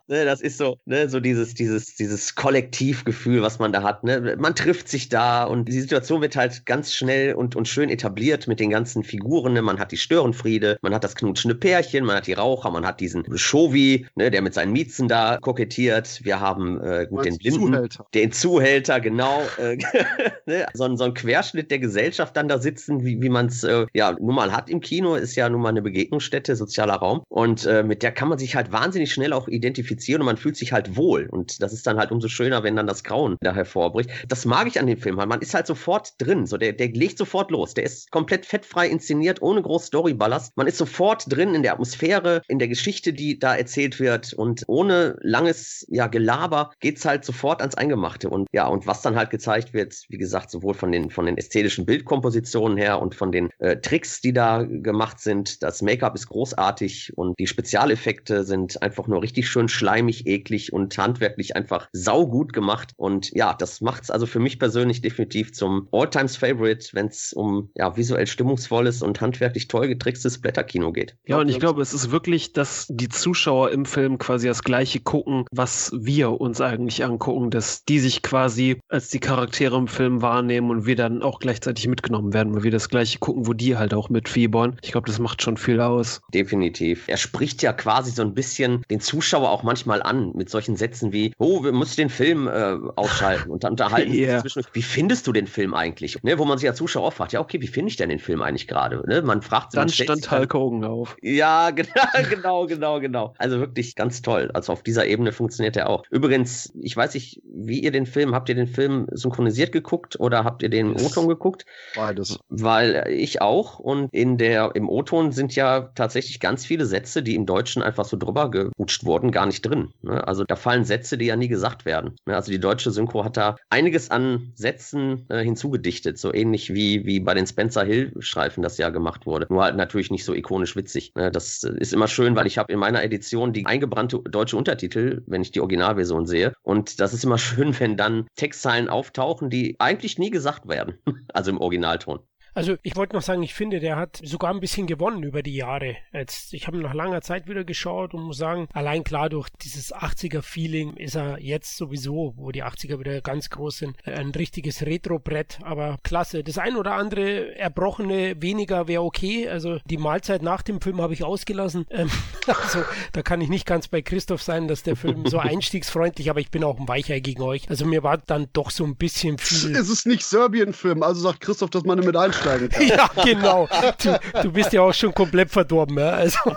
ne, das ist so, ne, so dieses, dieses, dieses Kollektivgefühl, was man da hat. Ne? Man trifft sich da und die Situation wird halt ganz schnell und, und schön etabliert mit den ganzen Figuren. Ne? Man hat die Störenfriede, man hat das knutschende Pärchen, man hat die Raucher, man hat diesen Shovi, ne, der mit seinen Miezen da kokettiert. Wir haben äh, gut den Blinden, Zuhälter. den Zuhälter, genau. Äh, <laughs> ne? so, so ein Querschnitt der Gesellschaft dann da sitzen, wie, wie man es äh, ja nun mal hat im Kino, ist ja nun mal eine Begegnungsstätte, sozialer Raum. Und äh, mit der kann man sich halt wahnsinnig schnell auch identifizieren identifizieren und man fühlt sich halt wohl. Und das ist dann halt umso schöner, wenn dann das Grauen da hervorbricht. Das mag ich an dem Film halt. Man ist halt sofort drin. So, der, der legt sofort los. Der ist komplett fettfrei inszeniert, ohne groß Storyballast. Man ist sofort drin in der Atmosphäre, in der Geschichte, die da erzählt wird. Und ohne langes ja, Gelaber geht's halt sofort ans Eingemachte. Und ja, und was dann halt gezeigt wird, wie gesagt, sowohl von den, von den ästhetischen Bildkompositionen her und von den äh, Tricks, die da gemacht sind. Das Make-up ist großartig und die Spezialeffekte sind einfach nur richtig schön schleimig, eklig und handwerklich einfach saugut gemacht. Und ja, das macht es also für mich persönlich definitiv zum Alltimes Favorite, wenn es um ja, visuell stimmungsvolles und handwerklich toll getrickstes Blätterkino geht. Ja, und ich glaube, es ist wirklich, dass die Zuschauer im Film quasi das Gleiche gucken, was wir uns eigentlich angucken, dass die sich quasi als die Charaktere im Film wahrnehmen und wir dann auch gleichzeitig mitgenommen werden, weil wir das Gleiche gucken, wo die halt auch mitfiebern. Ich glaube, das macht schon viel aus. Definitiv. Er spricht ja quasi so ein bisschen den Zuschauer auch manchmal an mit solchen Sätzen wie, oh, wir müssen den Film äh, ausschalten und dann unterhalten <laughs> yeah. Wie findest du den Film eigentlich? Ne, wo man sich als Zuschauer auch fragt, ja, okay, wie finde ich denn den Film eigentlich gerade? Ne, man fragt Dann stand Hulk Hogan auf. Ja, <laughs> genau, genau, genau, genau. Also wirklich ganz toll. Also auf dieser Ebene funktioniert er auch. Übrigens, ich weiß nicht, wie ihr den Film, habt ihr den Film synchronisiert geguckt oder habt ihr den O-Ton geguckt? Beides. Weil ich auch und in der, im O-Ton sind ja tatsächlich ganz viele Sätze, die im Deutschen einfach so drüber gerutscht wurden, gar nicht drin. Ne? Also da fallen Sätze, die ja nie gesagt werden. Ne? Also die deutsche Synchro hat da einiges an Sätzen äh, hinzugedichtet, so ähnlich wie, wie bei den Spencer Hill-Streifen das ja gemacht wurde. Nur halt natürlich nicht so ikonisch witzig. Ne? Das äh, ist immer schön, weil ich habe in meiner Edition die eingebrannte deutsche Untertitel, wenn ich die Originalversion sehe. Und das ist immer <laughs> schön, wenn dann Textzeilen auftauchen, die eigentlich nie gesagt werden. <laughs> also im Originalton. Also ich wollte noch sagen, ich finde, der hat sogar ein bisschen gewonnen über die Jahre. Jetzt, ich habe nach langer Zeit wieder geschaut und muss sagen, allein klar durch dieses 80er-Feeling ist er jetzt sowieso, wo die 80er wieder ganz groß sind, ein richtiges Retro-Brett. Aber klasse. Das ein oder andere Erbrochene weniger wäre okay. Also die Mahlzeit nach dem Film habe ich ausgelassen. Ähm, <laughs> also da kann ich nicht ganz bei Christoph sein, dass der Film so <laughs> einstiegsfreundlich, aber ich bin auch ein Weichei gegen euch. Also mir war dann doch so ein bisschen viel. Es ist nicht Serbien-Film, also sagt Christoph, dass man damit einsteigt einsteigen kann. Ja, genau. Du, du bist ja auch schon komplett verdorben, ja. Also. <laughs>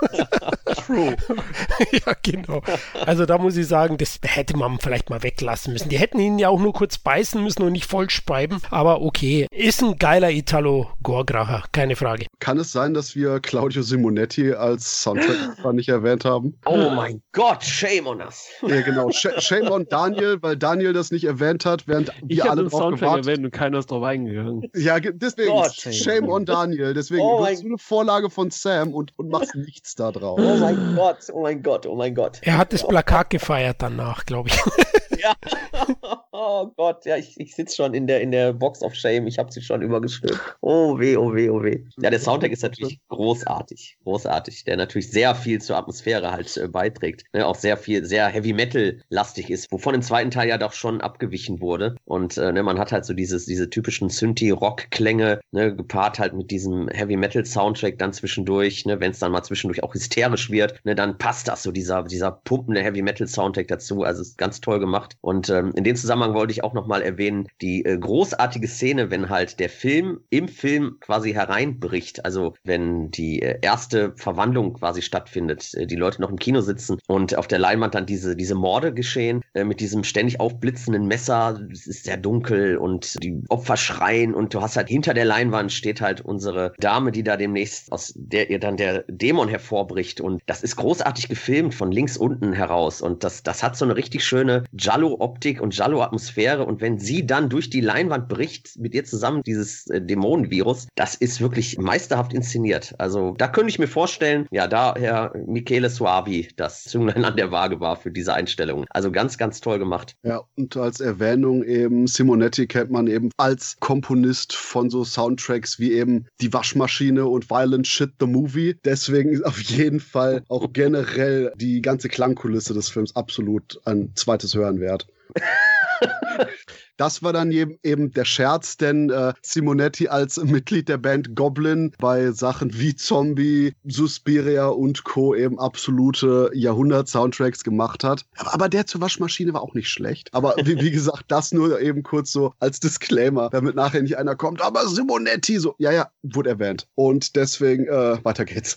True. <laughs> ja, genau. Also da muss ich sagen, das hätte man vielleicht mal weglassen müssen. Die hätten ihn ja auch nur kurz beißen müssen und nicht voll spreiben. Aber okay, ist ein geiler Italo-Gorgracher, keine Frage. Kann es sein, dass wir Claudio Simonetti als Soundtrack <gasps> nicht erwähnt haben? Oh mein Gott, shame on us. <laughs> Ja, genau. Shame on Daniel, weil Daniel das nicht erwähnt hat, während ich wir alle drauf Soundtrack gewartet. erwähnt und keiner ist drauf eingegangen. Ja, deswegen. Gott. Shame on Daniel. Deswegen oh du hast eine Vorlage von Sam und, und machst nichts da drauf. Oh mein Gott, oh mein Gott, oh mein Gott. Er hat das Plakat gefeiert danach, glaube ich. <laughs> ja. <laughs> Oh Gott, ja, ich, ich sitze schon in der, in der Box of Shame. Ich habe sie schon übergestülpt. Oh weh, oh weh, oh weh. Ja, der Soundtrack ist natürlich großartig. Großartig. Der natürlich sehr viel zur Atmosphäre halt äh, beiträgt. Ne, auch sehr viel, sehr Heavy Metal-lastig ist, wovon im zweiten Teil ja doch schon abgewichen wurde. Und äh, ne, man hat halt so dieses, diese typischen Synthi-Rock-Klänge, ne, gepaart halt mit diesem Heavy Metal-Soundtrack dann zwischendurch, ne, wenn es dann mal zwischendurch auch hysterisch wird, ne, dann passt das so, dieser, dieser pumpende Heavy Metal-Soundtrack dazu. Also ist ganz toll gemacht. Und ähm, in dem Zusammenhang wollte ich auch nochmal erwähnen, die äh, großartige Szene, wenn halt der Film im Film quasi hereinbricht. Also wenn die äh, erste Verwandlung quasi stattfindet, äh, die Leute noch im Kino sitzen und auf der Leinwand dann diese, diese Morde geschehen, äh, mit diesem ständig aufblitzenden Messer. Es ist sehr dunkel und die Opfer schreien und du hast halt hinter der Leinwand steht halt unsere Dame, die da demnächst aus der ihr dann der Dämon hervorbricht. Und das ist großartig gefilmt von links unten heraus. Und das, das hat so eine richtig schöne Jallo-Optik und Jallo-Atmosphäre. Und wenn sie dann durch die Leinwand bricht, mit ihr zusammen dieses äh, Dämonenvirus, das ist wirklich meisterhaft inszeniert. Also da könnte ich mir vorstellen, ja, da Herr Michele Suavi das Zünglein an der Waage war für diese Einstellung. Also ganz, ganz toll gemacht. Ja, und als Erwähnung eben, Simonetti kennt man eben als Komponist von so Soundtracks wie eben Die Waschmaschine und Violent Shit the Movie. Deswegen ist auf jeden Fall auch generell die ganze Klangkulisse des Films absolut ein zweites Hören wert wert. <laughs> Das war dann eben der Scherz, denn äh, Simonetti als Mitglied der Band Goblin bei Sachen wie Zombie, Suspiria und Co. eben absolute Jahrhundert-Soundtracks gemacht hat. Aber, aber, der zur Waschmaschine war auch nicht schlecht. Aber wie, wie, <laughs> gesagt, das nur eben kurz so als Disclaimer, damit nachher nicht einer kommt, aber Simonetti so, ja, ja, wurde erwähnt. Und deswegen, äh, weiter geht's.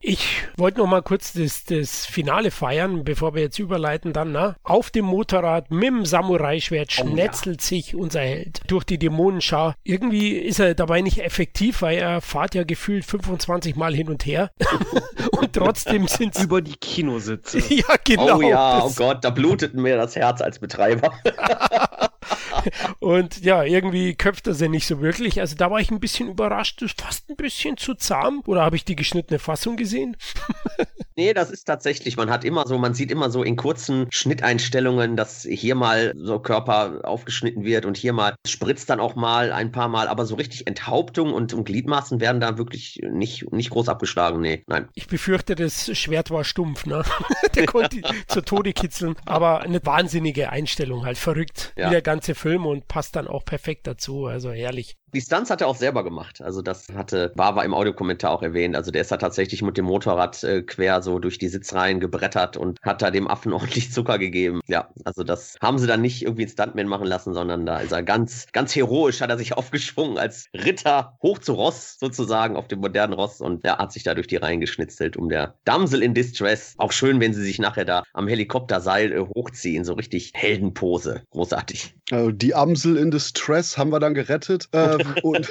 Ich wollte noch mal kurz das, das Finale feiern, bevor wir jetzt überleiten dann, na? Auf dem Motorrad mit dem Samurai-Schwert schnetzelt wechselt sich unser Held durch die Dämonenschar. Irgendwie ist er dabei nicht effektiv, weil er fahrt ja gefühlt 25 Mal hin und her. <laughs> und trotzdem sind es. Über die Kinositze. <laughs> ja, genau. Oh ja, oh Gott, da blutet mir das Herz als Betreiber. <laughs> und ja, irgendwie köpft er sie nicht so wirklich. Also da war ich ein bisschen überrascht. Das ist fast ein bisschen zu zahm. Oder habe ich die geschnittene Fassung gesehen? <laughs> nee, das ist tatsächlich. Man hat immer so, man sieht immer so in kurzen Schnitteinstellungen, dass hier mal so Körper aufgeschnitten wird und hier mal spritzt dann auch mal ein paar Mal. Aber so richtig Enthauptung und, und Gliedmaßen werden da wirklich nicht, nicht groß abgeschlagen. Nee, nein. Ich befürchte, das Schwert war stumpf, ne? <laughs> Der konnte <laughs> zu Tode kitzeln. Aber eine wahnsinnige Einstellung, halt verrückt. Ja. Wie der ganze Film Film und passt dann auch perfekt dazu. Also herrlich. Die Stunts hat er auch selber gemacht. Also das hatte Bava im Audiokommentar auch erwähnt. Also der ist da tatsächlich mit dem Motorrad äh, quer so durch die Sitzreihen gebrettert und hat da dem Affen <laughs> ordentlich Zucker gegeben. Ja, also das haben sie dann nicht irgendwie einen Stuntman machen lassen, sondern da ist er ganz, ganz heroisch, hat er sich <laughs> aufgeschwungen als Ritter hoch zu Ross sozusagen auf dem modernen Ross und er hat sich da durch die Reihen geschnitzelt, um der Damsel in Distress. Auch schön, wenn sie sich nachher da am Helikopterseil äh, hochziehen, so richtig Heldenpose. Großartig. Also die Amsel in Distress haben wir dann gerettet. Äh, und,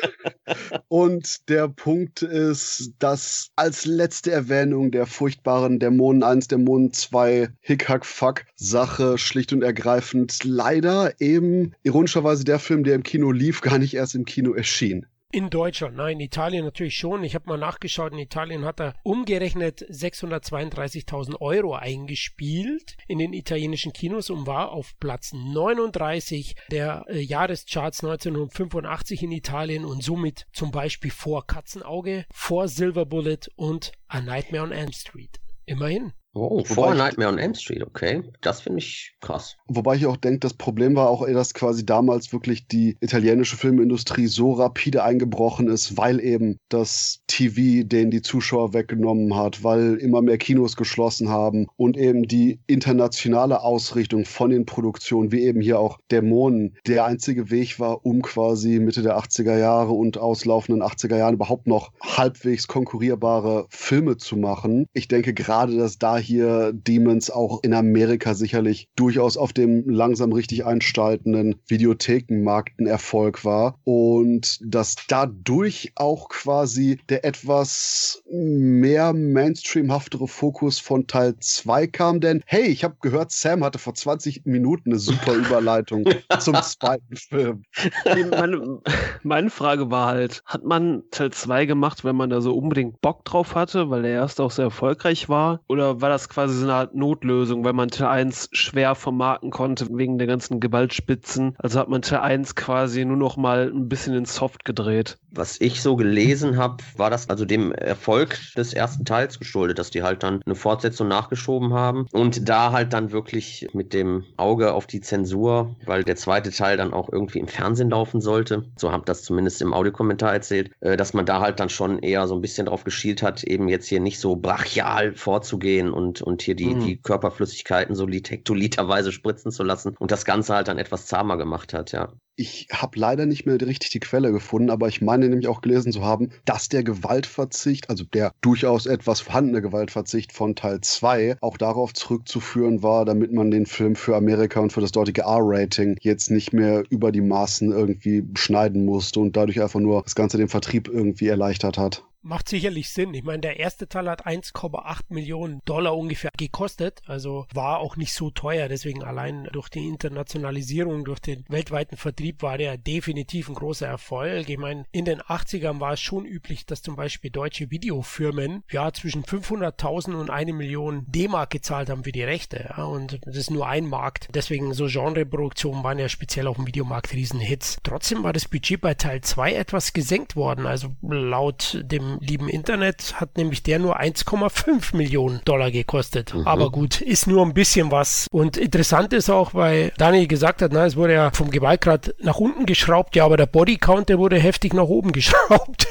und der Punkt ist, dass als letzte Erwähnung der furchtbaren Dämonen 1, Dämonen 2 Hick-Hack-Fuck-Sache schlicht und ergreifend leider eben ironischerweise der Film, der im Kino lief, gar nicht erst im Kino erschien. In Deutschland, nein, Italien natürlich schon. Ich habe mal nachgeschaut, in Italien hat er umgerechnet 632.000 Euro eingespielt in den italienischen Kinos und war auf Platz 39 der äh, Jahrescharts 1985 in Italien und somit zum Beispiel vor Katzenauge, vor Silver Bullet und A Nightmare on Elm Street. Immerhin. Oh, vor Nightmare on Elm Street, okay. Das finde ich krass. Wobei ich auch denke, das Problem war auch, dass quasi damals wirklich die italienische Filmindustrie so rapide eingebrochen ist, weil eben das TV den die Zuschauer weggenommen hat, weil immer mehr Kinos geschlossen haben und eben die internationale Ausrichtung von den Produktionen, wie eben hier auch Dämonen, der einzige Weg war, um quasi Mitte der 80er Jahre und auslaufenden 80er Jahren überhaupt noch halbwegs konkurrierbare Filme zu machen. Ich denke gerade, dass da hier Demons auch in Amerika sicherlich durchaus auf dem langsam richtig einstaltenden Videothekenmarkt ein Erfolg war und dass dadurch auch quasi der etwas mehr Mainstreamhaftere Fokus von Teil 2 kam, denn hey, ich habe gehört, Sam hatte vor 20 Minuten eine super <laughs> Überleitung zum zweiten Film. Meine, meine Frage war halt, hat man Teil 2 gemacht, wenn man da so unbedingt Bock drauf hatte, weil der erste auch sehr erfolgreich war? Oder war war das quasi so eine Art Notlösung, weil man Teil 1 schwer vermarkten konnte wegen der ganzen Gewaltspitzen. Also hat man Teil 1 quasi nur noch mal ein bisschen in Soft gedreht. Was ich so gelesen habe, war das also dem Erfolg des ersten Teils geschuldet, dass die halt dann eine Fortsetzung nachgeschoben haben und da halt dann wirklich mit dem Auge auf die Zensur, weil der zweite Teil dann auch irgendwie im Fernsehen laufen sollte. So haben das zumindest im Audiokommentar erzählt, äh, dass man da halt dann schon eher so ein bisschen drauf geschielt hat, eben jetzt hier nicht so brachial vorzugehen und, und hier die, mhm. die Körperflüssigkeiten so hektoliterweise <laughs> spritzen zu lassen und das Ganze halt dann etwas zahmer gemacht hat, ja. Ich habe leider nicht mehr richtig die Quelle gefunden, aber ich meine nämlich auch gelesen zu haben, dass der Gewaltverzicht, also der durchaus etwas vorhandene Gewaltverzicht von Teil 2, auch darauf zurückzuführen war, damit man den Film für Amerika und für das dortige R-Rating jetzt nicht mehr über die Maßen irgendwie schneiden musste und dadurch einfach nur das Ganze den Vertrieb irgendwie erleichtert hat macht sicherlich Sinn. Ich meine, der erste Teil hat 1,8 Millionen Dollar ungefähr gekostet, also war auch nicht so teuer. Deswegen allein durch die Internationalisierung, durch den weltweiten Vertrieb war der definitiv ein großer Erfolg. Ich meine, in den 80ern war es schon üblich, dass zum Beispiel deutsche Videofirmen ja zwischen 500.000 und eine Million D-Mark gezahlt haben für die Rechte. Ja, und das ist nur ein Markt. Deswegen so Genreproduktionen waren ja speziell auf dem Videomarkt Riesenhits. Trotzdem war das Budget bei Teil 2 etwas gesenkt worden. Also laut dem lieben Internet hat nämlich der nur 1,5 Millionen Dollar gekostet. Mhm. Aber gut, ist nur ein bisschen was. Und interessant ist auch, weil Daniel gesagt hat, na, es wurde ja vom Gewaltgrad nach unten geschraubt, ja, aber der Bodycount, der wurde heftig nach oben <laughs> geschraubt.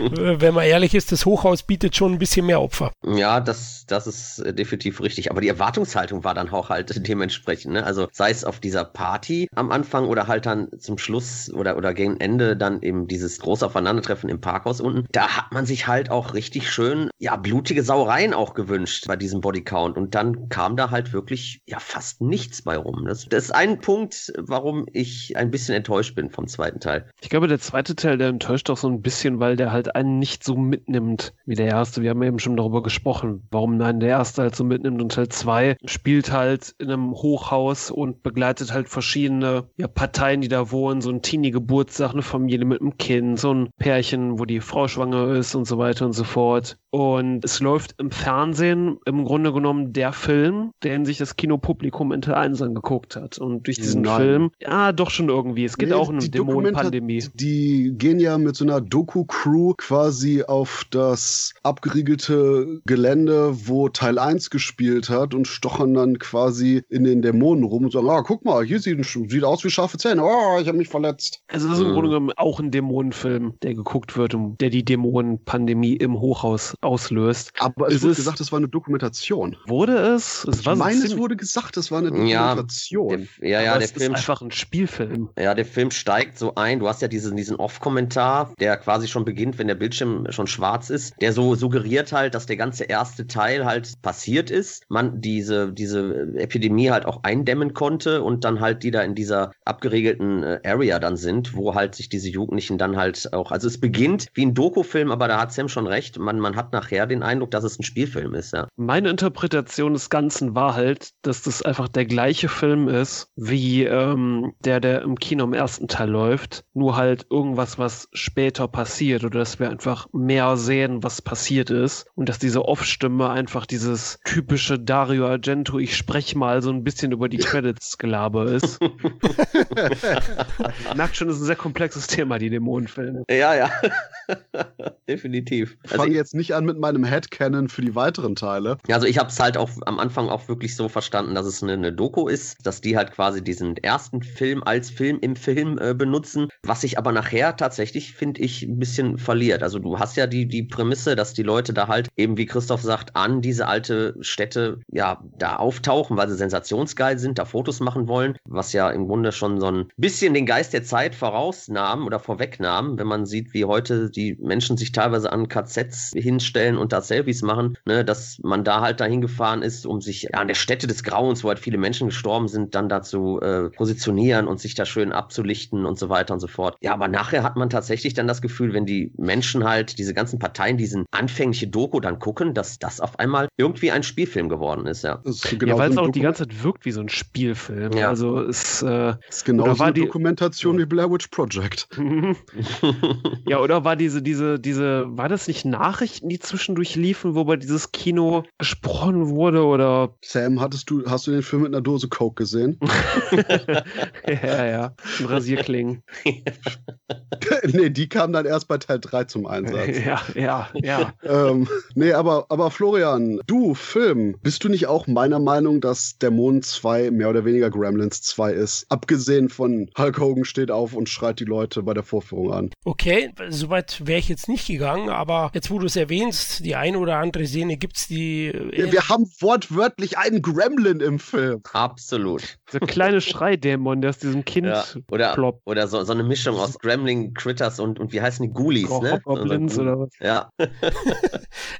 Wenn man ehrlich ist, das Hochhaus bietet schon ein bisschen mehr Opfer. Ja, das, das ist äh, definitiv richtig. Aber die Erwartungshaltung war dann auch halt <laughs> dementsprechend. Ne? Also sei es auf dieser Party am Anfang oder halt dann zum Schluss oder, oder gegen Ende dann eben dieses große Aufeinandertreffen im Parkhaus unten. Da hat man sich halt auch richtig schön, ja, blutige Sauereien auch gewünscht bei diesem Bodycount. Und dann kam da halt wirklich, ja, fast nichts bei rum. Das, das ist ein Punkt, warum ich ein bisschen enttäuscht bin vom zweiten Teil. Ich glaube, der zweite Teil, der enttäuscht auch so ein bisschen, weil der halt einen nicht so mitnimmt wie der erste. Wir haben eben schon darüber gesprochen, warum nein der erste halt so mitnimmt und Teil 2 spielt halt in einem Hochhaus und begleitet halt verschiedene ja, Parteien, die da wohnen, so ein Teenie-Geburtstag, eine Familie mit einem Kind, so ein Pärchen, wo die Frau schwanger ist und so weiter und so fort. Und es läuft im Fernsehen im Grunde genommen der Film, den sich das Kinopublikum in Teil 1 angeguckt hat. Und durch diesen Nein. Film, ja, doch schon irgendwie. Es geht nee, auch um eine Dämonenpandemie. Die gehen ja mit so einer Doku-Crew quasi auf das abgeriegelte Gelände, wo Teil 1 gespielt hat und stochern dann quasi in den Dämonen rum und sagen, ah, guck mal, hier sieht, sieht aus wie scharfe Zähne. Oh, ich habe mich verletzt. Also das ist im mhm. Grunde genommen auch ein Dämonenfilm, der geguckt wird, der die Dämonenpandemie im Hochhaus auslöst. Aber es, es wurde gesagt, es war eine Dokumentation. Wurde es? es ich meine, es wurde gesagt, es war eine Dokumentation. Ja, der, ja, ja der Film ist einfach ein Spielfilm. Ja, der Film steigt so ein. Du hast ja diesen, diesen Off-Kommentar, der quasi schon beginnt, wenn der Bildschirm schon schwarz ist, der so suggeriert halt, dass der ganze erste Teil halt passiert ist. Man diese, diese Epidemie halt auch eindämmen konnte und dann halt die da in dieser abgeregelten äh, Area dann sind, wo halt sich diese Jugendlichen dann halt auch, also es beginnt wie ein Doku-Film, aber da hat Sam schon recht. Man, man hat nachher den Eindruck, dass es ein Spielfilm ist, ja. Meine Interpretation des Ganzen war halt, dass das einfach der gleiche Film ist, wie ähm, der, der im Kino im ersten Teil läuft. Nur halt irgendwas, was später passiert oder dass wir einfach mehr sehen, was passiert ist. Und dass diese Off-Stimme einfach dieses typische Dario Argento, ich spreche mal so ein bisschen über die <laughs> Credits Gelaber ist. <laughs> Merkt schon, das ist ein sehr komplexes Thema, die Dämonenfilme. Ja, ja. <laughs> Definitiv. Ich fange also jetzt nicht an mit meinem Headcanon für die weiteren Teile. Also ich habe es halt auch am Anfang auch wirklich so verstanden, dass es eine, eine, Doku ist, dass die halt quasi diesen ersten Film als Film im Film äh, benutzen, was sich aber nachher tatsächlich, finde ich, ein bisschen verliert. Also du hast ja die, die Prämisse, dass die Leute da halt eben, wie Christoph sagt, an diese alte Stätte ja da auftauchen, weil sie sensationsgeil sind, da Fotos machen wollen, was ja im Grunde schon so ein bisschen den Geist der Zeit vorausnahm oder vorwegnahm, wenn man sieht, wie heute die Menschen sich teilweise an KZs hinstellen und da Selfies machen, ne, dass man da halt dahin gefahren ist, um sich ja, an der Stätte des Grauens, wo halt viele Menschen gestorben sind, dann dazu äh, positionieren und sich da schön abzulichten und so weiter und so fort. Ja, aber nachher hat man tatsächlich dann das Gefühl, wenn die Menschen halt, diese ganzen Parteien, diesen anfängliche Doku dann gucken, dass das auf einmal irgendwie ein Spielfilm geworden ist, ja. Ist genau ja, weil es auch die ganze Zeit wirkt wie so ein Spielfilm. Ja. Also es äh, ist genau so eine die Dokumentation wie Blair Witch Project. <laughs> ja, oder war diese, diese, diese, war das nicht Nachrichten, die zwischendurch liefen, wobei dieses Kino gesprochen wurde oder? Sam, hattest du, hast du den Film mit einer Dose Coke gesehen? <laughs> ja, ja. Ein Rasierklingen. <laughs> nee, die kam dann erst bei Teil 3 zum Einsatz. Ja, ja, ja. ähm, nee, aber, aber Florian, du, Film, bist du nicht auch meiner Meinung, dass Dämonen 2 mehr oder weniger Gremlins 2 ist? Abgesehen von Hulk Hogan steht auf und schreit die Leute bei der Vorführung an. Okay, soweit wäre ich jetzt nicht gegangen, aber jetzt, wo du es erwähnst, die eine oder andere Szene gibt es, die. Äh, ja, wir haben wortwörtlich einen Gremlin im Film. Absolut. So kleine <laughs> Schreidämon, der aus diesem Kind ja, oder, ploppt. Oder so, so eine Mischung aus Gremlin, Critters und, und wie heißen die Ghoulies, oh, ne? Goblins oder was? Ja.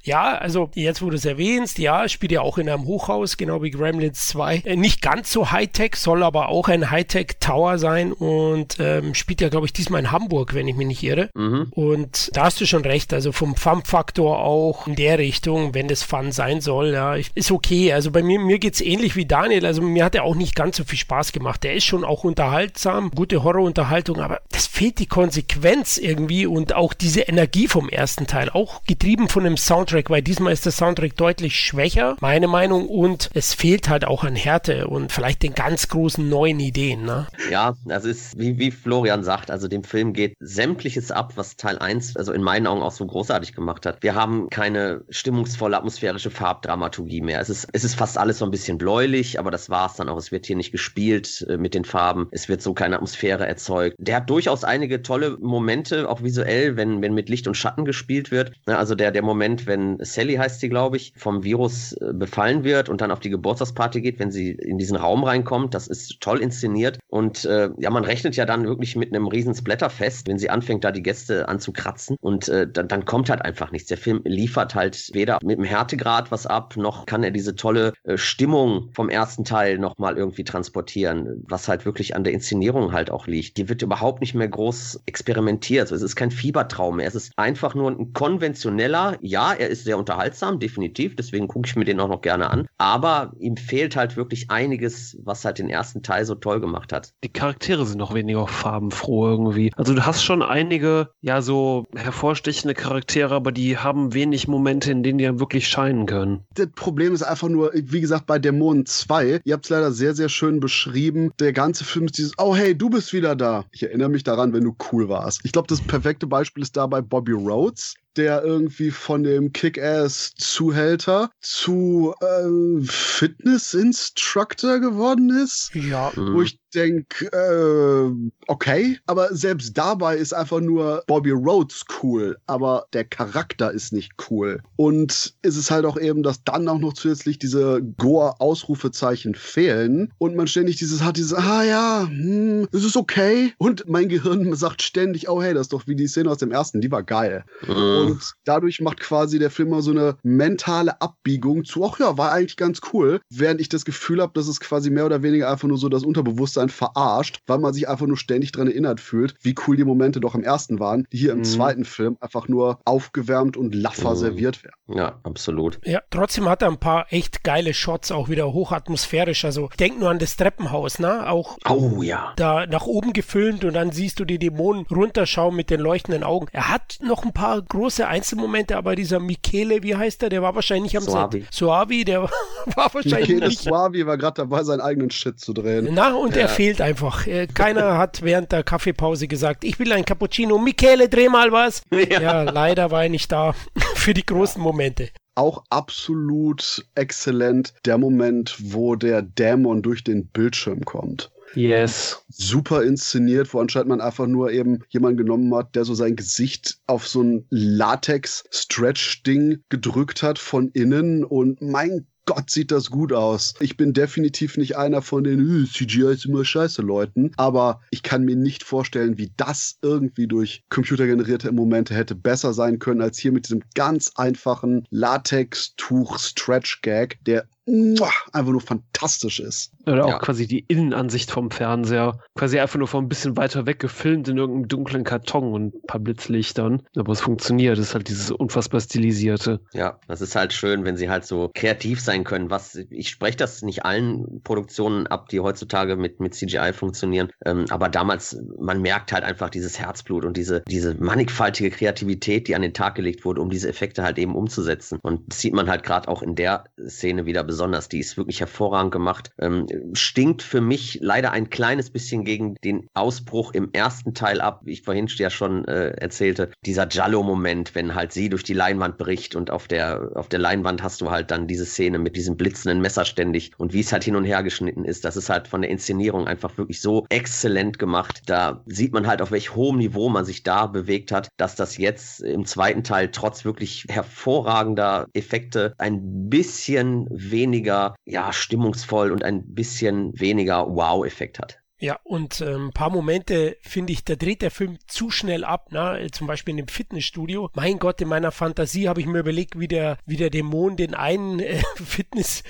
ja, also jetzt, wo du es erwähnst, ja, spielt ja auch in einem Hochhaus, genau wie Gremlins 2. Äh, nicht ganz so Hightech, soll aber auch ein Hightech-Tower sein und ähm, spielt ja, glaube ich, diesmal in Hamburg, wenn ich mich nicht irre. Mhm. Und da hast du schon recht, also vom Fun-Faktor auch in der Richtung, wenn das Fun sein soll, ja, ist okay. Also bei mir, mir geht es ähnlich wie Daniel, also mir hat er auch nicht ganz so viel Spaß gemacht. Der ist schon auch unterhaltsam, gute Horrorunterhaltung, aber das fehlt die Kon Konsequenz irgendwie und auch diese Energie vom ersten Teil, auch getrieben von dem Soundtrack, weil diesmal ist der Soundtrack deutlich schwächer, meine Meinung, und es fehlt halt auch an Härte und vielleicht den ganz großen neuen Ideen. Ne? Ja, das ist, wie, wie Florian sagt, also dem Film geht sämtliches ab, was Teil 1, also in meinen Augen auch so großartig gemacht hat. Wir haben keine stimmungsvolle atmosphärische Farbdramaturgie mehr. Es ist, es ist fast alles so ein bisschen bläulich, aber das war es dann auch. Es wird hier nicht gespielt äh, mit den Farben. Es wird so keine Atmosphäre erzeugt. Der hat durchaus einige tolle Momente, auch visuell, wenn, wenn mit Licht und Schatten gespielt wird. Ne, also der, der Moment, wenn Sally heißt sie, glaube ich, vom Virus äh, befallen wird und dann auf die Geburtstagsparty geht, wenn sie in diesen Raum reinkommt, das ist toll inszeniert. Und äh, ja, man rechnet ja dann wirklich mit einem riesen Splatterfest, wenn sie anfängt, da die Gäste anzukratzen. Und äh, dann, dann kommt halt einfach nichts. Der Film liefert halt weder mit dem Härtegrad was ab, noch kann er diese tolle äh, Stimmung vom ersten Teil nochmal irgendwie transportieren, was halt wirklich an der Inszenierung halt auch liegt. Die wird überhaupt nicht mehr groß experimentiert. Also es ist kein Fiebertraum mehr. Es ist einfach nur ein konventioneller, ja, er ist sehr unterhaltsam, definitiv, deswegen gucke ich mir den auch noch gerne an. Aber ihm fehlt halt wirklich einiges, was halt den ersten Teil so toll gemacht hat. Die Charaktere sind noch weniger farbenfroh irgendwie. Also du hast schon einige, ja, so hervorstechende Charaktere, aber die haben wenig Momente, in denen die dann wirklich scheinen können. Das Problem ist einfach nur, wie gesagt, bei Dämonen 2, ihr habt es leider sehr, sehr schön beschrieben. Der ganze Film ist dieses, oh hey, du bist wieder da. Ich erinnere mich daran, wenn du cool warst. Ich glaube, das perfekte Beispiel ist dabei Bobby Rhodes der irgendwie von dem Kick-Ass-Zuhälter zu äh, Fitness-Instructor geworden ist. Ja. Wo ich denke, äh, okay, aber selbst dabei ist einfach nur Bobby Rhodes cool, aber der Charakter ist nicht cool. Und ist es halt auch eben, dass dann auch noch zusätzlich diese Gore-Ausrufezeichen fehlen und man ständig dieses hat, dieses, ah ja, hm, es ist okay. Und mein Gehirn <laughs> sagt ständig, oh hey, das ist doch wie die Szene aus dem ersten, die war geil. Mhm. Und dadurch macht quasi der Film mal so eine mentale Abbiegung zu, ach ja, war eigentlich ganz cool. Während ich das Gefühl habe, dass es quasi mehr oder weniger einfach nur so das Unterbewusstsein verarscht, weil man sich einfach nur ständig daran erinnert fühlt, wie cool die Momente doch im ersten waren, die hier im mhm. zweiten Film einfach nur aufgewärmt und laffer mhm. serviert werden. Ja, absolut. Ja, trotzdem hat er ein paar echt geile Shots, auch wieder hochatmosphärisch. Also denk nur an das Treppenhaus, ne? Auch oh, ja. da nach oben gefilmt und dann siehst du die Dämonen runterschauen mit den leuchtenden Augen. Er hat noch ein paar große Einzelmomente, aber dieser Michele, wie heißt er, der war wahrscheinlich am Suavi. Set. Suavi, der <laughs> war wahrscheinlich Michele nicht. Suavi war gerade dabei, seinen eigenen Shit zu drehen. Na, und ja. er fehlt einfach. Äh, keiner hat während der Kaffeepause gesagt, ich will ein Cappuccino. Michele, dreh mal was. <laughs> Ja, ja leider war er nicht da <laughs> für die großen Momente auch absolut exzellent der Moment, wo der Dämon durch den Bildschirm kommt. Yes. Super inszeniert, wo anscheinend man einfach nur eben jemanden genommen hat, der so sein Gesicht auf so ein Latex-Stretch-Ding gedrückt hat von innen und mein Gott, sieht das gut aus. Ich bin definitiv nicht einer von den CGI ist immer scheiße Leuten, aber ich kann mir nicht vorstellen, wie das irgendwie durch computergenerierte Momente hätte besser sein können als hier mit diesem ganz einfachen Latex-Tuch-Stretch-Gag, der einfach nur fantastisch ist. Oder auch ja. quasi die Innenansicht vom Fernseher. Quasi einfach nur von ein bisschen weiter weg gefilmt in irgendeinem dunklen Karton und ein paar Blitzlichtern. Aber es funktioniert. Es ist halt dieses unfassbar stilisierte. Ja, das ist halt schön, wenn sie halt so kreativ sein können. Was, ich spreche das nicht allen Produktionen ab, die heutzutage mit, mit CGI funktionieren. Ähm, aber damals, man merkt halt einfach dieses Herzblut und diese, diese mannigfaltige Kreativität, die an den Tag gelegt wurde, um diese Effekte halt eben umzusetzen. Und das sieht man halt gerade auch in der Szene wieder besonders. Die ist wirklich hervorragend gemacht. Ähm, stinkt für mich leider ein kleines bisschen gegen den Ausbruch im ersten Teil ab, wie ich vorhin ja schon äh, erzählte. Dieser Jallo-Moment, wenn halt sie durch die Leinwand bricht und auf der, auf der Leinwand hast du halt dann diese Szene mit diesem blitzenden Messer ständig und wie es halt hin und her geschnitten ist. Das ist halt von der Inszenierung einfach wirklich so exzellent gemacht. Da sieht man halt, auf welch hohem Niveau man sich da bewegt hat, dass das jetzt im zweiten Teil trotz wirklich hervorragender Effekte ein bisschen weniger weniger, ja, stimmungsvoll und ein bisschen weniger Wow-Effekt hat. Ja, und äh, ein paar Momente finde ich, da dreht der Film zu schnell ab, ne? zum Beispiel in dem Fitnessstudio. Mein Gott, in meiner Fantasie habe ich mir überlegt, wie der, wie der Dämon den einen äh, <laughs> Fitness,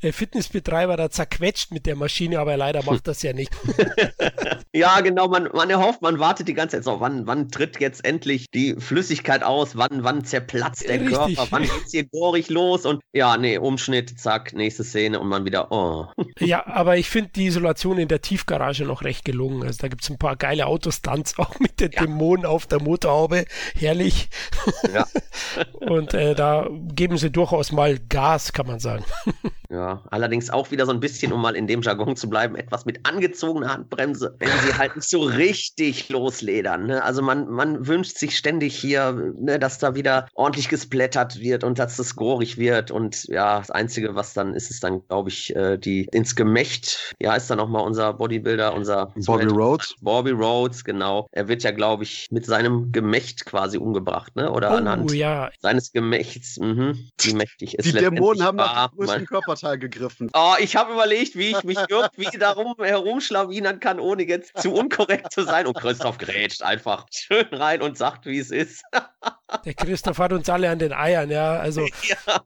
äh, Fitnessbetreiber da zerquetscht mit der Maschine, aber leider macht das ja nicht. <laughs> ja, genau, man, man erhofft, man wartet die ganze Zeit so, wann, wann tritt jetzt endlich die Flüssigkeit aus, wann, wann zerplatzt der Richtig. Körper, wann geht's hier gorig los und ja, nee, Umschnitt, zack, nächste Szene und man wieder, oh. ja, aber ich finde die Isolation in der Tiefe Tiefgarage noch recht gelungen. Also da gibt es ein paar geile Autostunts, auch mit den ja. Dämonen auf der Motorhaube. Herrlich. Ja. <laughs> und äh, da geben sie durchaus mal Gas, kann man sagen. Ja, allerdings auch wieder so ein bisschen, um mal in dem Jargon zu bleiben, etwas mit angezogener Handbremse, wenn sie halt nicht so richtig losledern. Ne? Also man, man wünscht sich ständig hier, ne, dass da wieder ordentlich gesplättert wird und dass das gorig wird. Und ja, das Einzige, was dann ist, ist dann, glaube ich, äh, die ins Gemächt. Ja, ist dann nochmal unser Bodybuilder, unser Bobby Rhodes. Bobby Rhodes, genau. Er wird ja, glaube ich, mit seinem Gemächt quasi umgebracht, ne? Oder oh, anhand ja. seines Gemächts. Mhm. Wie mächtig ist Die Dämonen haben nach dem größten Körperteil gegriffen. Oh, ich habe überlegt, wie ich mich irgendwie darum herumschlawinern kann, ohne jetzt zu unkorrekt zu sein. Und Christoph grätscht einfach schön rein und sagt, wie es ist. Der Christoph hat uns alle an den Eiern, ja. Also. <laughs> Ja.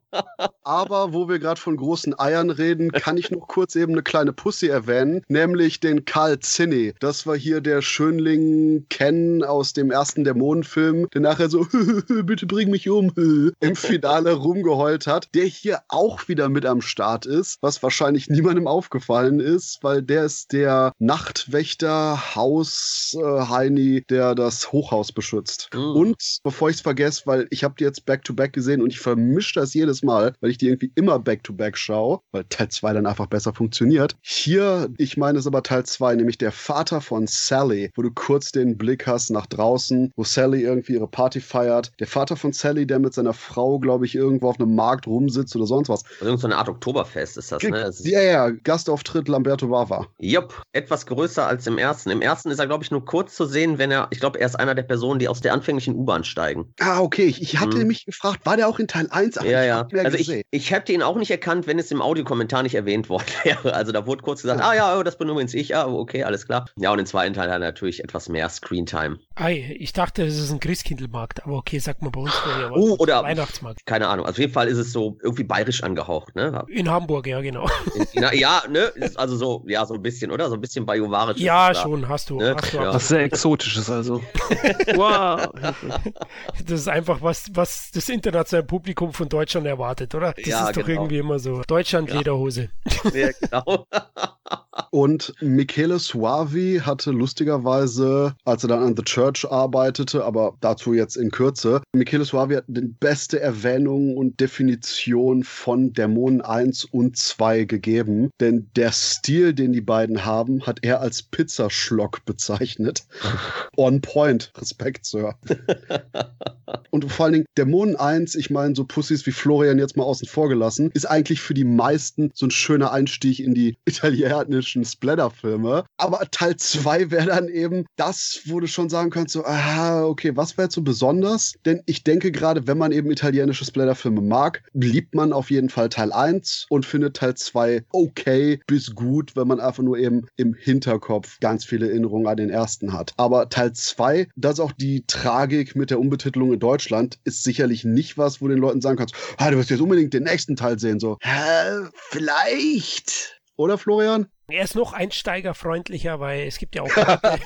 Aber wo wir gerade von großen Eiern reden, kann ich noch kurz eben eine kleine Pussy erwähnen, nämlich den Karl Zinni. Das war hier der Schönling Ken aus dem ersten Dämonenfilm, der nachher so, <laughs> bitte bring mich um, <laughs> im Finale rumgeheult hat, der hier auch wieder mit am Start ist, was wahrscheinlich niemandem aufgefallen ist, weil der ist der Nachtwächter Haus äh, Heini, der das Hochhaus beschützt. Mhm. Und bevor ich es vergesse, weil ich habe die jetzt back-to-back -back gesehen und ich vermische das jedes Mal, weil ich die irgendwie immer back-to-back -back schaue, weil Teil 2 dann einfach besser funktioniert. Hier, ich meine es aber Teil 2, nämlich der Vater von Sally, wo du kurz den Blick hast nach draußen, wo Sally irgendwie ihre Party feiert. Der Vater von Sally, der mit seiner Frau, glaube ich, irgendwo auf einem Markt rumsitzt oder sonst was. Also irgend so eine Art Oktoberfest ist das, ne? Das ja, ja, Gastauftritt Lamberto Bava. Jupp, etwas größer als im ersten. Im ersten ist er, glaube ich, nur kurz zu sehen, wenn er, ich glaube, er ist einer der Personen, die aus der anfänglichen U-Bahn steigen. Ah, okay. Ich, ich hatte hm. mich gefragt, war der auch in Teil 1? Ach, ja, ja. Also ich, ich hätte ihn auch nicht erkannt, wenn es im Audiokommentar nicht erwähnt worden <laughs> wäre. Also da wurde kurz gesagt, ja. ah ja, oh, das bin übrigens ich. Ah, okay, alles klar. Ja, und im zweiten Teil hat er natürlich etwas mehr Screentime. Ei, ich dachte, das ist ein Christkindlmarkt, aber okay, sag mal bei uns. Ja, oh, oder Weihnachtsmarkt. Keine Ahnung. Also auf jeden Fall ist es so irgendwie bayerisch angehaucht, ne? In Hamburg, ja, genau. In, in, ja, ne? Also so, ja, so ein bisschen, oder? So ein bisschen bajovarisch. Ja, schon, hast du. Ne? Hast du ja. Was sehr Exotisches also. <laughs> wow. <laughs> Das ist einfach was, was das internationale Publikum von Deutschland erwartet, oder? Das ja, ist doch genau. irgendwie immer so. Deutschland. Lederhose. Ja, genau. <laughs> Und Michele Suavi hatte lustigerweise, als er dann an The Church arbeitete, aber dazu jetzt in Kürze, Michele Suavi hat die beste Erwähnung und Definition von Dämonen 1 und 2 gegeben. Denn der Stil, den die beiden haben, hat er als Pizzaschlock bezeichnet. <laughs> On point. Respekt, Sir. und vor allen Dingen Dämonen 1, ich meine, so Pussys wie Florian jetzt mal außen vor gelassen, ist eigentlich für die meisten so ein schöner Einstieg in die italienischen Splatter-Filme. Aber Teil 2 wäre dann eben das, wo du schon sagen könntest, so, ah, okay, was wäre so besonders? Denn ich denke gerade, wenn man eben italienische Splatter-Filme mag, liebt man auf jeden Fall Teil 1 und findet Teil 2 okay bis gut, wenn man einfach nur eben im Hinterkopf ganz viele Erinnerungen an den ersten hat. Aber Teil 2, das ist auch die Tragik mit der Umbetitelung in Deutschland, ist sicherlich nicht was, wo den Leuten sagen kannst, ah, du wirst jetzt unbedingt den nächsten Teil sehen. So, Hä, vielleicht. Oder Florian? Er ist noch einsteigerfreundlicher, weil es gibt ja auch <laughs> Leute,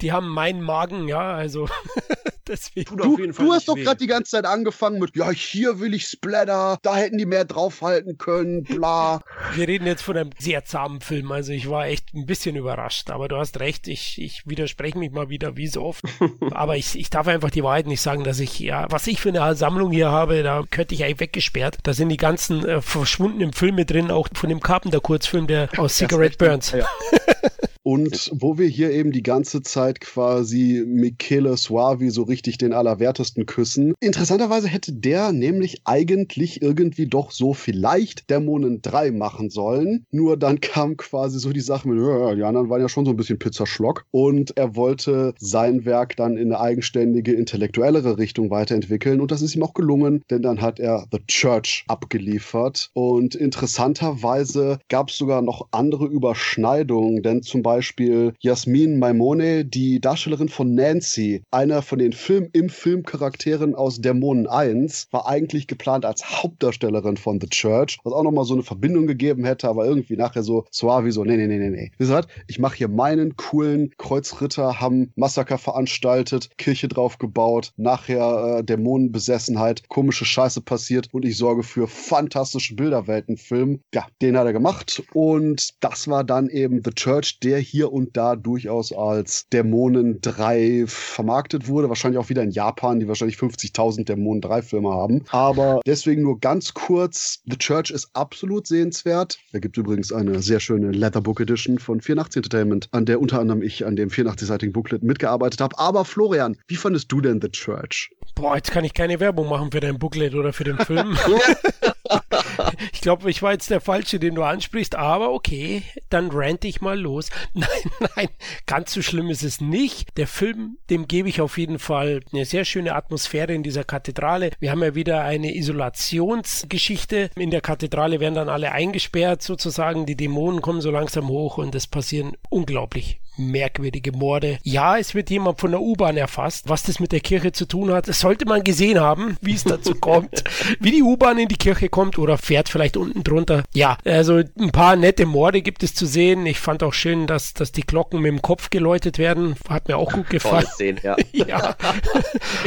die haben meinen Magen, ja, also <laughs> deswegen. Du, du hast doch gerade die ganze Zeit angefangen mit, ja, hier will ich Splatter, da hätten die mehr draufhalten können, bla. Wir reden jetzt von einem sehr zahmen Film, also ich war echt ein bisschen überrascht, aber du hast recht, ich, ich widerspreche mich mal wieder, wie so oft. <laughs> aber ich, ich darf einfach die Wahrheit nicht sagen, dass ich, ja, was ich für eine Sammlung hier habe, da könnte ich eigentlich weggesperrt. Da sind die ganzen äh, verschwundenen Filme drin, auch von dem Carpenter-Kurzfilm, der aus Cigarette Burns. <laughs> Und wo wir hier eben die ganze Zeit quasi Michele Suavi so richtig den Allerwertesten küssen. Interessanterweise hätte der nämlich eigentlich irgendwie doch so vielleicht Dämonen 3 machen sollen. Nur dann kam quasi so die Sache mit, ja, die anderen waren ja schon so ein bisschen Pizzaschlock. Und er wollte sein Werk dann in eine eigenständige, intellektuellere Richtung weiterentwickeln. Und das ist ihm auch gelungen, denn dann hat er The Church abgeliefert. Und interessanterweise gab es sogar noch andere Überschneidungen, denn zum Beispiel Beispiel Jasmin Maimone, die Darstellerin von Nancy, einer von den Film im Film Charakteren aus Dämonen 1, war eigentlich geplant als Hauptdarstellerin von The Church, was auch nochmal so eine Verbindung gegeben hätte, aber irgendwie nachher so, wie so, nee, nee, nee, nee, nee. Wie gesagt, ich mache hier meinen coolen Kreuzritter, haben Massaker veranstaltet, Kirche drauf gebaut, nachher äh, Dämonenbesessenheit, komische Scheiße passiert und ich sorge für fantastische Bilderweltenfilm. Ja, den hat er gemacht und das war dann eben The Church, der hier und da durchaus als Dämonen 3 vermarktet wurde. Wahrscheinlich auch wieder in Japan, die wahrscheinlich 50.000 Dämonen 3 Filme haben. Aber deswegen nur ganz kurz. The Church ist absolut sehenswert. Da gibt übrigens eine sehr schöne Leatherbook Edition von 84 Entertainment, an der unter anderem ich an dem 84-seitigen Booklet mitgearbeitet habe. Aber Florian, wie fandest du denn The Church? Boah, jetzt kann ich keine Werbung machen für dein Booklet oder für den Film. <laughs> <laughs> <laughs> ich glaube, ich war jetzt der Falsche, den du ansprichst, aber okay, dann rante ich mal los. <laughs> Nein, nein, ganz so schlimm ist es nicht. Der Film, dem gebe ich auf jeden Fall eine sehr schöne Atmosphäre in dieser Kathedrale. Wir haben ja wieder eine Isolationsgeschichte. In der Kathedrale werden dann alle eingesperrt sozusagen. Die Dämonen kommen so langsam hoch und es passieren unglaublich merkwürdige Morde. Ja, es wird jemand von der U-Bahn erfasst. Was das mit der Kirche zu tun hat, das sollte man gesehen haben, <laughs> wie es dazu kommt. Wie die U-Bahn in die Kirche kommt oder fährt vielleicht unten drunter. Ja, also ein paar nette Morde gibt es zu sehen. Ich fand auch schön, dass, dass die Glocken mit dem Kopf geläutet werden. Hat mir auch gut gefallen. Szene, ja. <laughs> ja.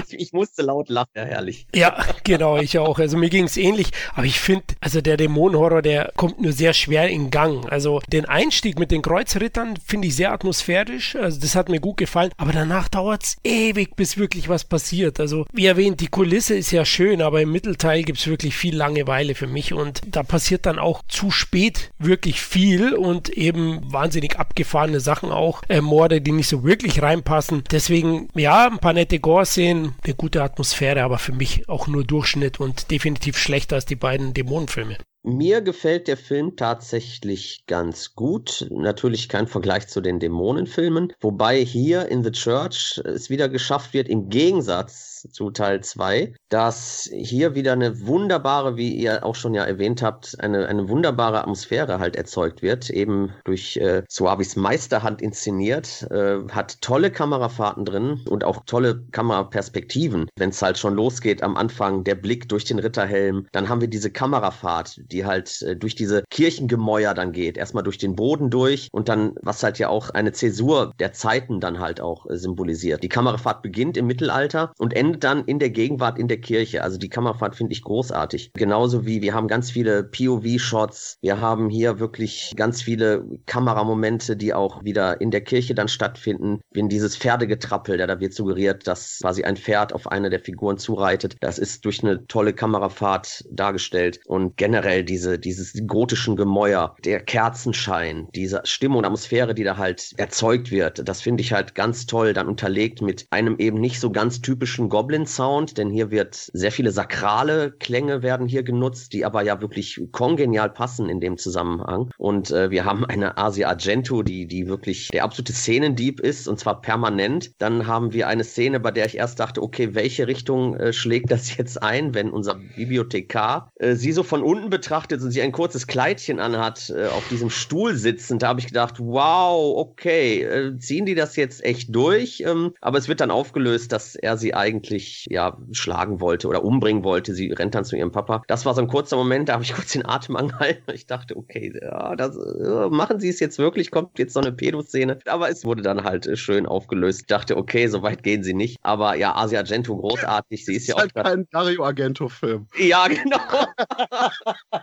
Ich, <laughs> ich, musste laut lachen, ja, herrlich. Ja, genau, ich auch. Also mir ging es ähnlich. Aber ich finde, also der Dämonenhorror, der kommt nur sehr schwer in Gang. Also den Einstieg mit den Kreuzrittern finde ich sehr atmosphärisch atmosphärisch. Also das hat mir gut gefallen. Aber danach dauert es ewig, bis wirklich was passiert. Also wie erwähnt, die Kulisse ist ja schön, aber im Mittelteil gibt es wirklich viel Langeweile für mich. Und da passiert dann auch zu spät wirklich viel und eben wahnsinnig abgefahrene Sachen auch. Äh, Morde, die nicht so wirklich reinpassen. Deswegen, ja, ein paar nette Gore-Szenen, eine gute Atmosphäre, aber für mich auch nur Durchschnitt und definitiv schlechter als die beiden Dämonenfilme. Mir gefällt der Film tatsächlich ganz gut. Natürlich kein Vergleich zu den Dämonenfilmen. Wobei hier in The Church es wieder geschafft wird, im Gegensatz zu Teil 2, dass hier wieder eine wunderbare, wie ihr auch schon ja erwähnt habt, eine, eine wunderbare Atmosphäre halt erzeugt wird, eben durch äh, Suavis Meisterhand inszeniert, äh, hat tolle Kamerafahrten drin und auch tolle Kameraperspektiven, wenn es halt schon losgeht am Anfang, der Blick durch den Ritterhelm, dann haben wir diese Kamerafahrt, die halt äh, durch diese Kirchengemäuer dann geht, erstmal durch den Boden durch und dann, was halt ja auch eine Zäsur der Zeiten dann halt auch äh, symbolisiert. Die Kamerafahrt beginnt im Mittelalter und endet dann in der Gegenwart in der Kirche. Also die Kammerfahrt finde ich großartig. Genauso wie wir haben ganz viele POV-Shots. Wir haben hier wirklich ganz viele Kameramomente, die auch wieder in der Kirche dann stattfinden. Wie dieses Pferdegetrappel, da wird suggeriert, dass quasi ein Pferd auf eine der Figuren zureitet. Das ist durch eine tolle Kamerafahrt dargestellt. Und generell diese, dieses gotischen Gemäuer, der Kerzenschein, diese Stimmung und Atmosphäre, die da halt erzeugt wird, das finde ich halt ganz toll, dann unterlegt mit einem eben nicht so ganz typischen Goblin Goblin Sound, denn hier wird sehr viele sakrale Klänge werden hier genutzt, die aber ja wirklich kongenial passen in dem Zusammenhang. Und äh, wir haben eine Asia Argento, die, die wirklich der absolute Szenendieb ist und zwar permanent. Dann haben wir eine Szene, bei der ich erst dachte, okay, welche Richtung äh, schlägt das jetzt ein, wenn unser Bibliothekar äh, sie so von unten betrachtet und sie ein kurzes Kleidchen anhat, äh, auf diesem Stuhl sitzend. Da habe ich gedacht, wow, okay, äh, ziehen die das jetzt echt durch? Ähm, aber es wird dann aufgelöst, dass er sie eigentlich eigentlich ja schlagen wollte oder umbringen wollte. Sie rennt dann zu ihrem Papa. Das war so ein kurzer Moment, da habe ich <laughs> kurz den Atem angehalten. Ich dachte, okay, ja, das, äh, machen sie es jetzt wirklich? Kommt jetzt so eine Pedo-Szene? Aber es wurde dann halt äh, schön aufgelöst. Ich dachte, okay, so weit gehen sie nicht. Aber ja, Asia Argento großartig. Sie ist, ist ja halt auch kein Dario Argento-Film. Ja, genau. <laughs>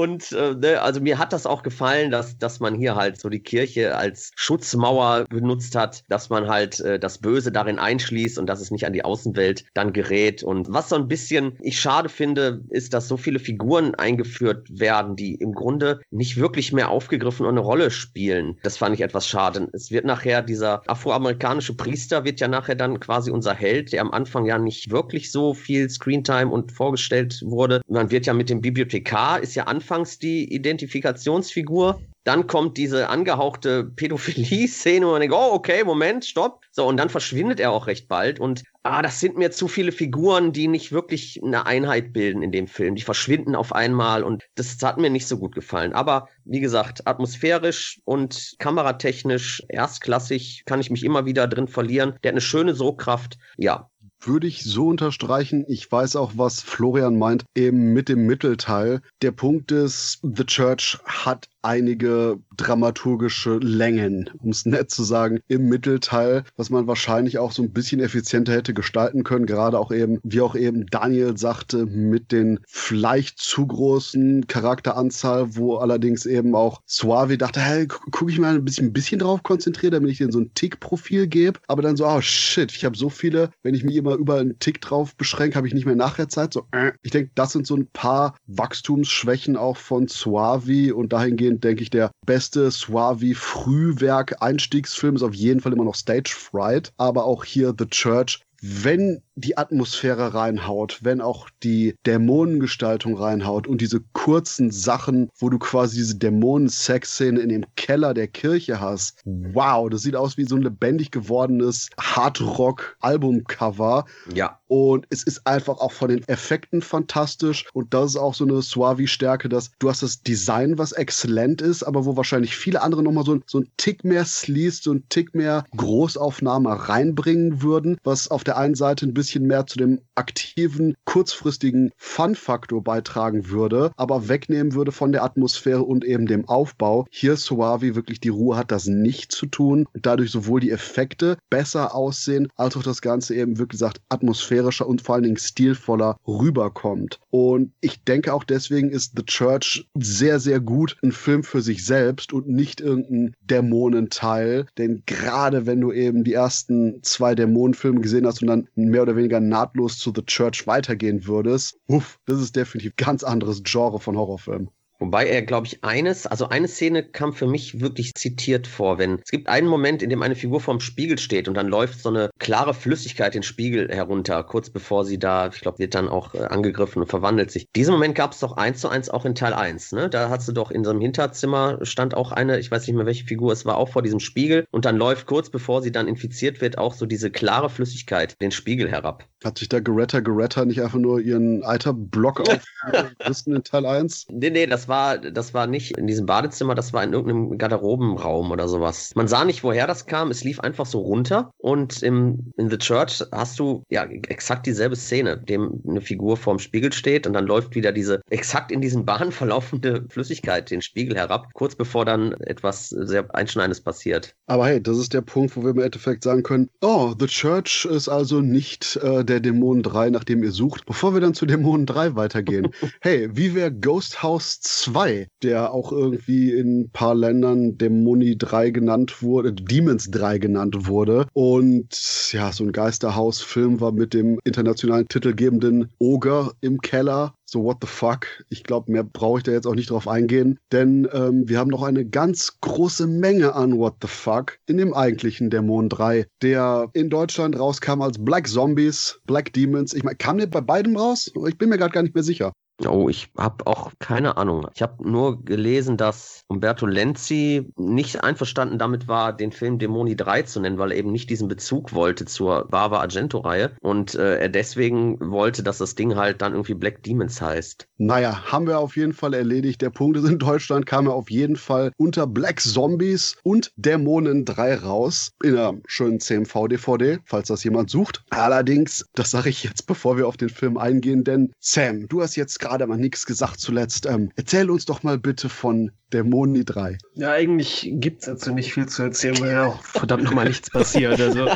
Und äh, ne, also mir hat das auch gefallen, dass, dass man hier halt so die Kirche als Schutzmauer benutzt hat, dass man halt äh, das Böse darin einschließt und dass es nicht an die Außenwelt dann gerät. Und was so ein bisschen ich schade finde, ist, dass so viele Figuren eingeführt werden, die im Grunde nicht wirklich mehr aufgegriffen und eine Rolle spielen. Das fand ich etwas schade. Es wird nachher dieser afroamerikanische Priester wird ja nachher dann quasi unser Held, der am Anfang ja nicht wirklich so viel Screentime und vorgestellt wurde. Man wird ja mit dem Bibliothekar, ist ja an anfangs die Identifikationsfigur. Dann kommt diese angehauchte Pädophilie-Szene und man denkt, oh, okay, Moment, stopp. So, und dann verschwindet er auch recht bald. Und ah, das sind mir zu viele Figuren, die nicht wirklich eine Einheit bilden in dem Film. Die verschwinden auf einmal und das hat mir nicht so gut gefallen. Aber wie gesagt, atmosphärisch und kameratechnisch erstklassig kann ich mich immer wieder drin verlieren. Der hat eine schöne Sogkraft. Ja, würde ich so unterstreichen. Ich weiß auch, was Florian meint, eben mit dem Mittelteil. Der Punkt ist, The Church hat einige dramaturgische Längen, um es nett zu sagen, im Mittelteil, was man wahrscheinlich auch so ein bisschen effizienter hätte gestalten können, gerade auch eben, wie auch eben Daniel sagte, mit den vielleicht zu großen Charakteranzahl, wo allerdings eben auch Suavi dachte, hey, gucke ich mal ein bisschen, ein bisschen drauf konzentriert, damit ich denen so ein Tick-Profil gebe, aber dann so, oh shit, ich habe so viele, wenn ich mich immer über einen Tick drauf beschränke, habe ich nicht mehr nachher Zeit, so, äh. ich denke, das sind so ein paar Wachstumsschwächen auch von Suavi und dahingehend denke ich, der beste Suavi-Frühwerk-Einstiegsfilm ist auf jeden Fall immer noch Stage Fright, aber auch hier The Church wenn die Atmosphäre reinhaut, wenn auch die Dämonengestaltung reinhaut und diese kurzen Sachen, wo du quasi diese Dämonen-Sex-Szene in dem Keller der Kirche hast. Wow, das sieht aus wie so ein lebendig gewordenes Hardrock-Albumcover. Ja. Und es ist einfach auch von den Effekten fantastisch. Und das ist auch so eine Suavi-Stärke, dass du hast das Design, was exzellent ist, aber wo wahrscheinlich viele andere nochmal so, so ein Tick mehr Sleaze, so ein Tick mehr Großaufnahme reinbringen würden, was auf der einen Seite ein bisschen mehr zu dem aktiven, kurzfristigen Fun-Faktor beitragen würde, aber wegnehmen würde von der Atmosphäre und eben dem Aufbau. Hier Suavi wirklich die Ruhe hat, das nicht zu tun und dadurch sowohl die Effekte besser aussehen, als auch das Ganze eben, wie gesagt, atmosphärischer und vor allen Dingen stilvoller rüberkommt. Und ich denke auch deswegen ist The Church sehr, sehr gut ein Film für sich selbst und nicht irgendein Dämonenteil. Denn gerade wenn du eben die ersten zwei Dämonenfilme gesehen hast und dann mehr oder weniger nahtlos zu The Church weitergehen würdest, uff, das ist definitiv ganz anderes Genre von Horrorfilmen. Wobei er, glaube ich, eines, also eine Szene kam für mich wirklich zitiert vor, wenn es gibt einen Moment, in dem eine Figur vorm Spiegel steht und dann läuft so eine klare Flüssigkeit den Spiegel herunter, kurz bevor sie da, ich glaube, wird dann auch äh, angegriffen und verwandelt sich. Diesen Moment gab es doch eins zu eins auch in Teil 1, ne? Da hast du doch in so einem Hinterzimmer stand auch eine, ich weiß nicht mehr welche Figur, es war auch vor diesem Spiegel und dann läuft kurz bevor sie dann infiziert wird auch so diese klare Flüssigkeit den Spiegel herab. Hat sich da Geretta Geretta nicht einfach nur ihren Eiterblock <laughs> aufgerissen in Teil 1? Nee, nee, das war, das war nicht in diesem Badezimmer, das war in irgendeinem Garderobenraum oder sowas. Man sah nicht, woher das kam, es lief einfach so runter und im, in The Church hast du ja exakt dieselbe Szene, dem eine Figur vorm Spiegel steht und dann läuft wieder diese exakt in diesen Bahn <laughs> verlaufende Flüssigkeit den Spiegel herab, kurz bevor dann etwas sehr Einschneidendes passiert. Aber hey, das ist der Punkt, wo wir im Endeffekt sagen können, oh, The Church ist also nicht äh, der Dämon 3, nach dem ihr sucht. Bevor wir dann zu Dämonen 3 weitergehen, <laughs> hey, wie wäre Ghost House 2, der auch irgendwie in ein paar Ländern Dämoni 3 genannt wurde, Demons 3 genannt wurde und ja, so ein Geisterhaus-Film war mit dem internationalen titelgebenden Ogre im Keller so what the fuck. Ich glaube, mehr brauche ich da jetzt auch nicht drauf eingehen, denn ähm, wir haben noch eine ganz große Menge an what the fuck in dem eigentlichen Dämon 3, der in Deutschland rauskam als Black Zombies, Black Demons. Ich meine, kam der bei beidem raus? Ich bin mir gerade gar nicht mehr sicher. Oh, ich habe auch keine Ahnung. Ich habe nur gelesen, dass Umberto Lenzi nicht einverstanden damit war, den Film Dämoni 3 zu nennen, weil er eben nicht diesen Bezug wollte zur Bava Argento-Reihe und äh, er deswegen wollte, dass das Ding halt dann irgendwie Black Demons heißt. Naja, haben wir auf jeden Fall erledigt. Der Punkt ist, in Deutschland kam er auf jeden Fall unter Black Zombies und Dämonen 3 raus. In einer schönen CMV-DVD, falls das jemand sucht. Allerdings, das sage ich jetzt, bevor wir auf den Film eingehen, denn Sam, du hast jetzt gerade gerade mal nichts gesagt zuletzt. Ähm, erzähl uns doch mal bitte von Dämoni 3. Ja, eigentlich gibt es dazu nicht viel zu erzählen, weil ja auch verdammt nochmal nichts passiert. Also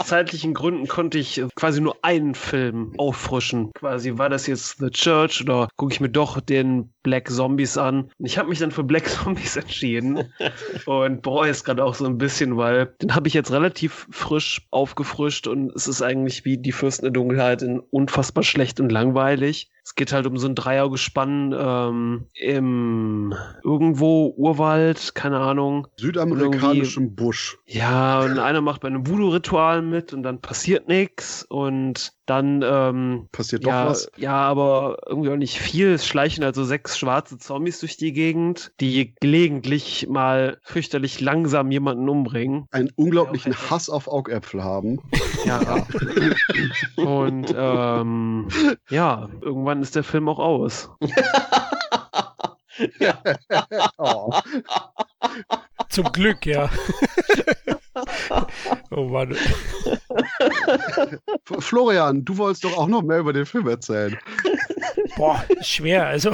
aus zeitlichen Gründen konnte ich quasi nur einen Film auffrischen. Quasi war das jetzt The Church oder gucke ich mir doch den Black Zombies an. Ich habe mich dann für Black <laughs> Zombies entschieden und bereue es gerade auch so ein bisschen, weil den habe ich jetzt relativ frisch aufgefrischt und es ist eigentlich wie die Fürsten der Dunkelheit in unfassbar schlecht und langweilig. Es geht halt um so ein Dreiergespann ähm, im irgendwo Urwald, keine Ahnung. Südamerikanischem Busch. Ja, und einer macht bei einem Voodoo-Ritual mit und dann passiert nichts und dann ähm, passiert ja, doch was. Ja, aber irgendwie auch nicht viel. Es schleichen also sechs schwarze Zombies durch die Gegend, die gelegentlich mal fürchterlich langsam jemanden umbringen. Einen unglaublichen ja, Hass auf Augäpfel haben. Ja. und ähm, ja, irgendwann ist der Film auch aus. ja. <laughs> oh. Zum Glück, ja. <laughs> oh Mann. Florian, du wolltest doch auch noch mehr über den Film erzählen. <laughs> Boah, schwer. Also,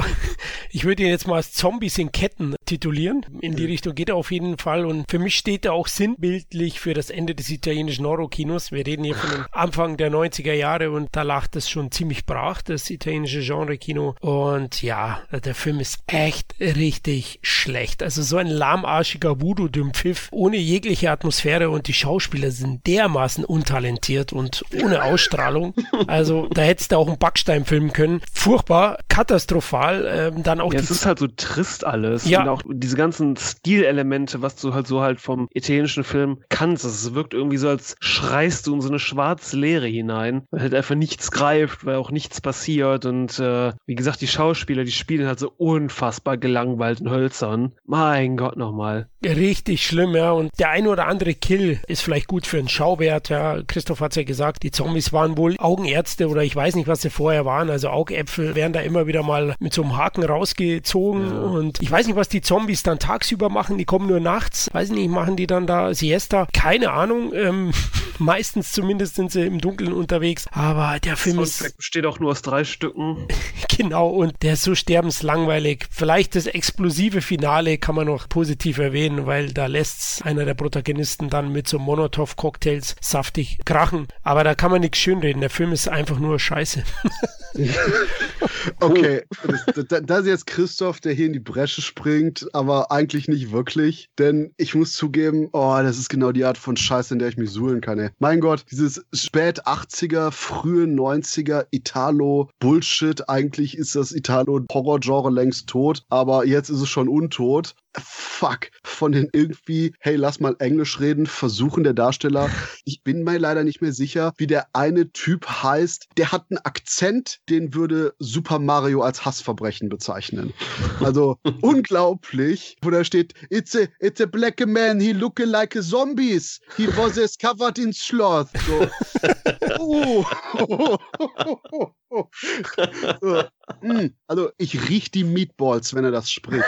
ich würde ihn jetzt mal als Zombies in Ketten titulieren. In die Richtung geht er auf jeden Fall. Und für mich steht er auch sinnbildlich für das Ende des italienischen Horrorkinos. Wir reden hier von dem Anfang der 90er Jahre und da lag das schon ziemlich brach, das italienische Genre-Kino. Und ja, der Film ist echt richtig schlecht. Also so ein lahmarschiger Voodoo-Dümpfiff ohne jegliche Atmosphäre und die Schauspieler sind dermaßen untalentiert und ohne Ausstrahlung. Also da hättest du auch einen Backstein filmen können. Furchtbar, katastrophal. Ähm, dann auch ja, es ist halt so trist alles. Ja. Und auch diese ganzen Stilelemente, was du halt so halt vom italienischen Film kannst. Es wirkt irgendwie so, als schreist du in so eine schwarze Leere hinein, weil halt einfach nichts greift, weil auch nichts passiert. Und äh, wie gesagt, die Schauspieler, die spielen halt so unfassbar gelangweilt und hölzern. Mein Gott nochmal. Richtig schlimm, ja. Und der ein oder andere Kill ist vielleicht gut für einen Schauwert, ja. Christoph hat es ja gesagt, die Zombies waren wohl Augenärzte oder ich weiß nicht, was sie vorher waren. Also Augäpfel werden da immer wieder mal mit so einem Haken rausgezogen. Ja. Und ich weiß nicht, was die Zombies dann tagsüber machen. Die kommen nur nachts. Weiß nicht, machen die dann da Siesta? Keine Ahnung. Ähm, <laughs> meistens zumindest sind sie im Dunkeln unterwegs. Aber der Film ist. besteht auch nur aus drei Stücken. <laughs> genau. Und der ist so sterbenslangweilig. Vielleicht das explosive Finale kann man noch positiv erwähnen weil da lässt einer der Protagonisten dann mit so Monotov-Cocktails saftig krachen. Aber da kann man nichts schönreden. Der Film ist einfach nur scheiße. <laughs> okay, das, das, ist jetzt Christoph, der hier in die Bresche springt, aber eigentlich nicht wirklich. Denn ich muss zugeben, oh, das ist genau die Art von Scheiße, in der ich mich suhlen kann. Ey. Mein Gott, dieses spät 80er, frühe 90er Italo-Bullshit. Eigentlich ist das Italo-Horror-Genre längst tot, aber jetzt ist es schon untot fuck, von den irgendwie, hey, lass mal Englisch reden, versuchen der Darsteller. <laughs> Ich bin mir leider nicht mehr sicher, wie der eine Typ heißt. Der hat einen Akzent, den würde Super Mario als Hassverbrechen bezeichnen. Also <laughs> unglaublich, wo da steht, it's a, it's a black man, he look like a zombies. He was covered in sloth. So. <laughs> Uh. Mm, also ich riech die Meatballs, wenn er das spricht.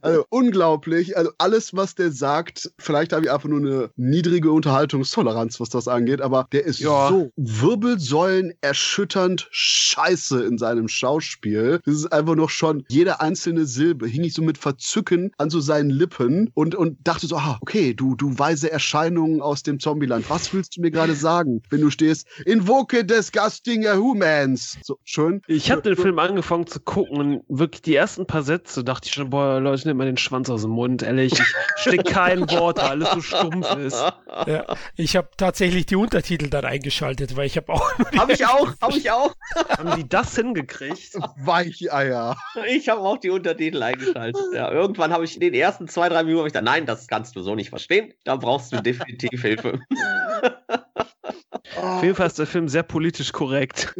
Also unglaublich. Also alles, was der sagt, vielleicht habe ich einfach nur eine niedrige Unterhaltungstoleranz, was das angeht, aber der ist ja. so Wirbelsäulen erschütternd scheiße in seinem Schauspiel. Das ist einfach noch schon jede einzelne Silbe hing ich so mit Verzücken an so seinen Lippen und, und dachte so, ah, okay, du, du weise Erscheinungen aus dem Zombieland. Was willst du mir gerade sagen, wenn du stehst? Invoke disgusting humans. So, schön. Ich habe den Film angefangen zu gucken und wirklich die ersten paar Sätze dachte ich schon, boah, Leute, nehmt mal den Schwanz aus dem Mund, ehrlich. Ich steck kein Wort, da alles so stumpf ist. Ja, ich habe tatsächlich die Untertitel dann eingeschaltet, weil ich habe auch. Habe ich auch, habe ich auch. Haben die das hingekriegt? Weicheier. Ich habe auch die Untertitel eingeschaltet. Ja, irgendwann habe ich in den ersten zwei, drei Minuten gesagt, nein, das kannst du so nicht verstehen. Da brauchst du <laughs> definitiv Hilfe. Auf jeden Fall ist der Film sehr politisch korrekt.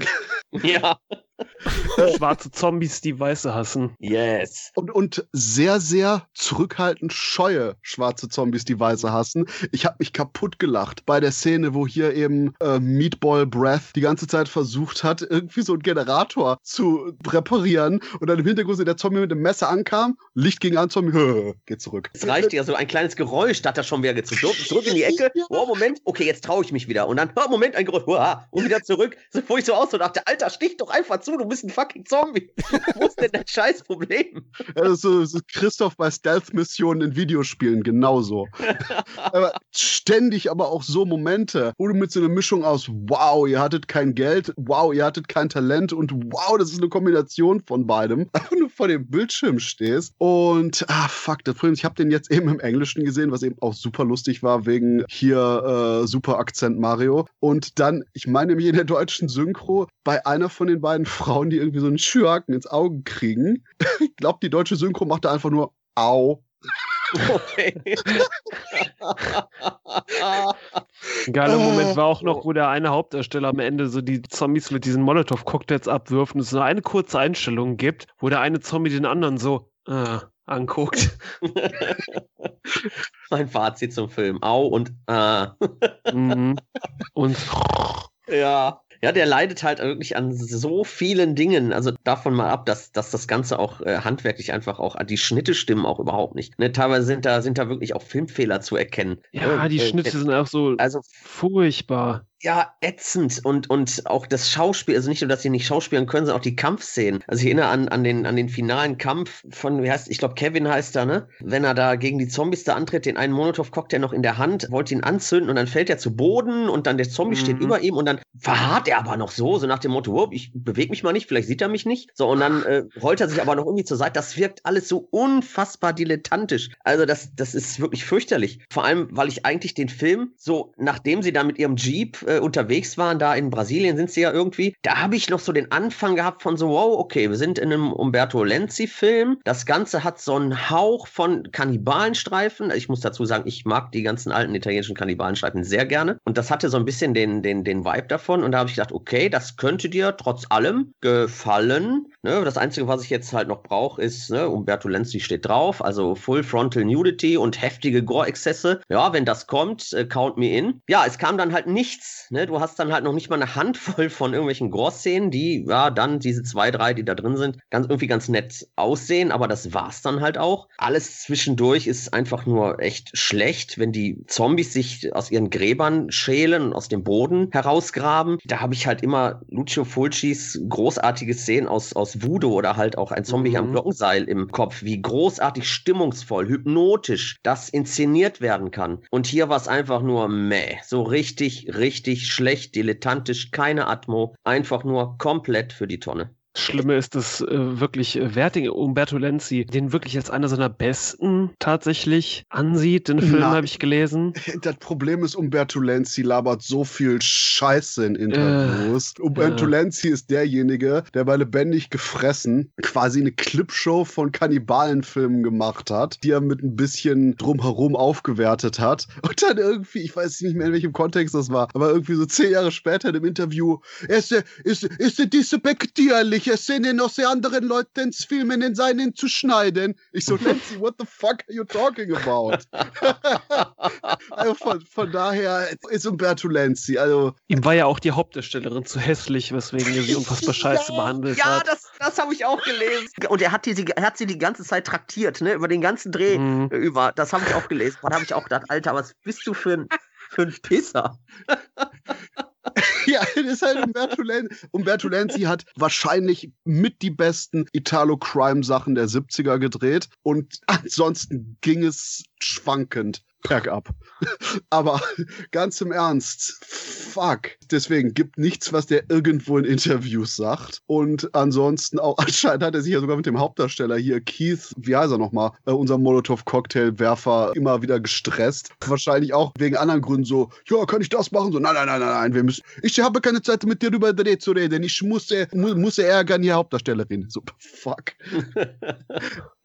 ja. <laughs> Schwarze Zombies, die Weiße hassen. Yes. Und, und sehr, sehr zurückhaltend scheue schwarze Zombies, die Weiße hassen. Ich habe mich kaputt gelacht bei der Szene, wo hier eben äh, Meatball Breath die ganze Zeit versucht hat, irgendwie so einen Generator zu reparieren. Und dann im Hintergrund der Zombie mit dem Messer ankam, Licht ging an, Zombie, hö, <laughs> geht zurück. Es reicht ja so ein kleines Geräusch, da hat er schon wieder zurück, zurück in die Ecke. <laughs> Oh, Moment, okay, jetzt traue ich mich wieder. Und dann, oh, Moment, ein Geräusch, und wieder zurück. So, wo ich so aus und dachte, Alter, stich doch einfach zu, du bist ein fucking Zombie. <laughs> Wo ist denn das scheiß Problem? Ja, so, so Christoph bei Stealth-Missionen in Videospielen genauso. <laughs> aber ständig aber auch so Momente, wo du mit so einer Mischung aus wow, ihr hattet kein Geld, wow, ihr hattet kein Talent und wow, das ist eine Kombination von beidem, <laughs> einfach nur vor dem Bildschirm stehst und ah fuck, das Problem, ich habe den jetzt eben im Englischen gesehen, was eben auch super lustig war wegen hier äh, super Akzent Mario und dann, ich meine nämlich in der deutschen Synchro bei einer von den beiden Frauen, die irgendwie so einen Schürhaken ins Auge kriegen. <laughs> Ich glaube, die deutsche Synchro macht da einfach nur Au. Okay. Ein geiler Moment war auch noch, wo der eine Hauptdarsteller am Ende so die Zombies mit diesen Molotow-Cocktails abwirft und es so eine kurze Einstellung gibt, wo der eine Zombie den anderen so äh, anguckt. <laughs> mein Fazit zum Film. Au und äh. mhm. Und ja. Ja, der leidet halt wirklich an so vielen Dingen. Also davon mal ab, dass, dass das Ganze auch äh, handwerklich einfach auch, die Schnitte stimmen auch überhaupt nicht. Ne, teilweise sind da, sind da wirklich auch Filmfehler zu erkennen. Ja, die äh, Schnitte äh, sind auch so also, furchtbar ja, ätzend und, und auch das Schauspiel, also nicht nur, dass sie nicht schauspielen können, sondern auch die Kampfszenen. Also ich erinnere an, an, den, an den finalen Kampf von, wie heißt, ich glaube, Kevin heißt er, ne? Wenn er da gegen die Zombies da antritt, den einen Molotow-Cocktail noch in der Hand, wollte ihn anzünden und dann fällt er zu Boden und dann der Zombie mhm. steht über ihm und dann verharrt er aber noch so, so nach dem Motto, oh, ich bewege mich mal nicht, vielleicht sieht er mich nicht. So, und dann äh, rollt er sich aber noch irgendwie zur Seite. Das wirkt alles so unfassbar dilettantisch. Also das, das ist wirklich fürchterlich. Vor allem, weil ich eigentlich den Film so, nachdem sie da mit ihrem Jeep äh, unterwegs waren, da in Brasilien sind sie ja irgendwie, da habe ich noch so den Anfang gehabt von so, wow, okay, wir sind in einem Umberto Lenzi-Film. Das Ganze hat so einen Hauch von Kannibalenstreifen. Ich muss dazu sagen, ich mag die ganzen alten italienischen Kannibalenstreifen sehr gerne. Und das hatte so ein bisschen den, den, den Vibe davon. Und da habe ich gedacht, okay, das könnte dir trotz allem gefallen. Ne, das Einzige, was ich jetzt halt noch brauche, ist, ne, Umberto Lenzi steht drauf, also Full Frontal Nudity und heftige Gore-Exzesse. Ja, wenn das kommt, äh, count me in. Ja, es kam dann halt nichts. Ne? Du hast dann halt noch nicht mal eine Handvoll von irgendwelchen Gore-Szenen, die, ja, dann diese zwei, drei, die da drin sind, ganz irgendwie ganz nett aussehen, aber das war's dann halt auch. Alles zwischendurch ist einfach nur echt schlecht, wenn die Zombies sich aus ihren Gräbern schälen und aus dem Boden herausgraben. Da habe ich halt immer Lucio Fulcis großartige Szenen aus, aus aus Voodoo oder halt auch ein Zombie mhm. am Glockenseil im Kopf, wie großartig stimmungsvoll, hypnotisch das inszeniert werden kann. Und hier war es einfach nur meh. So richtig, richtig schlecht, dilettantisch, keine Atmo, einfach nur komplett für die Tonne. Schlimme ist, dass äh, wirklich äh, Werting Umberto Lenzi den wirklich als einer seiner besten tatsächlich ansieht. Den Film habe ich gelesen. <laughs> Das Problem ist, Umberto Lenzi labert so viel Scheiße in Interviews. Äh, Umberto äh. Lenzi ist derjenige, der bei Lebendig gefressen quasi eine Clipshow von Kannibalenfilmen gemacht hat, die er mit ein bisschen drumherum aufgewertet hat. <laughs> Und dann irgendwie, ich weiß nicht mehr in welchem Kontext das war, aber irgendwie so zehn Jahre später im Interview, ist, ist, ist diese despektierlich ich ersinne noch sehr anderen Leutens Filmen in seinen zu schneiden. Ich so, Nancy, what the fuck are you talking about? <laughs> also von, von, daher ist Umberto Lenzi, also. Ihm war ja auch die Hauptdarstellerin zu hässlich, weswegen er sie unfassbar scheiße ja, behandelt ja, hat. Ja, das, das habe ich auch gelesen. Und er hat, die, er hat sie die ganze Zeit traktiert, ne, über den ganzen Dreh mhm. über. Das habe ich auch gelesen. Da habe ich auch gedacht, Alter, was bist du für ein, für ein Pisser? <laughs> <laughs> ja, das ist halt Umberto Lenzi. Umberto Lenzi hat wahrscheinlich mit die besten Italo-Crime-Sachen der 70er gedreht und ansonsten ging es schwankend bergab. <laughs> Aber ganz im Ernst, fuck. Deswegen gibt nichts, was der irgendwo in Interviews sagt. Und ansonsten auch, <laughs> anscheinend hat er sich ja sogar mit dem Hauptdarsteller hier, Keith, wie heißt er nochmal, äh, unser Molotow-Cocktail-Werfer, immer wieder gestresst. Wahrscheinlich auch wegen anderen Gründen so, ja, kann ich das machen? So, nein, nein, nein, nein, nein, wir müssen, ich habe keine Zeit mit dir über Dreh zu reden. Ich muss, mu muss ärgern, hier Hauptdarstellerin. So, <laughs> fuck.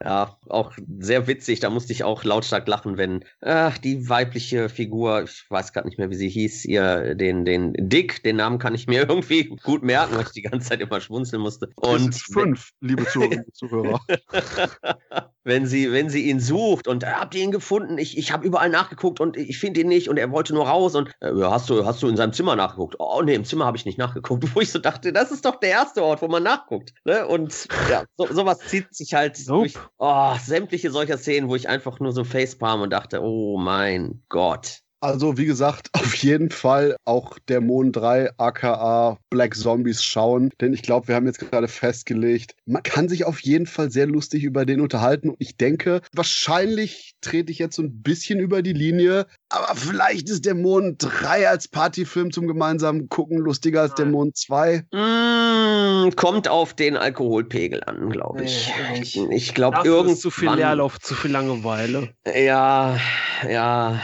Ja, auch sehr witzig. Da musste ich auch lautstark lachen, wenn ach, die weibliche Figur, ich weiß gerade nicht mehr, wie sie hieß, ihr den, den Dick, den Namen kann ich mir <laughs> irgendwie gut merken, weil ich die ganze Zeit immer schmunzeln musste. Und fünf, liebe <laughs> Zuhörer. <laughs> wenn sie, wenn sie ihn sucht und äh, habt ihr ihn gefunden? Ich, ich habe überall nachgeguckt und ich finde ihn nicht und er wollte nur raus und äh, hast du, hast du in seinem Zimmer nachgeguckt? Oh nee, im Zimmer habe ich nicht nachgeguckt, <laughs> wo ich so dachte, das ist doch der erste Ort, wo man nachguckt. Ne? Und ja, so, sowas zieht sich halt nope. durch oh, sämtliche solcher Szenen, wo ich einfach nur so facepalm und dachte, oh mein Gott. Also, wie gesagt, <laughs> auf jeden Fall auch Dämon 3 aka Black Zombies schauen, denn ich glaube, wir haben jetzt gerade festgelegt, man kann sich auf jeden Fall sehr lustig über den unterhalten und ich denke, wahrscheinlich trete ich jetzt so ein bisschen über die Linie, aber vielleicht ist Dämon 3 als Partyfilm zum gemeinsamen Gucken lustiger als Dämon 2. Mm, kommt auf den Alkoholpegel an, glaube ich. Ich. Ich glaube, irgend zu viel Leerlauf, zu viel Langeweile. Ja, ja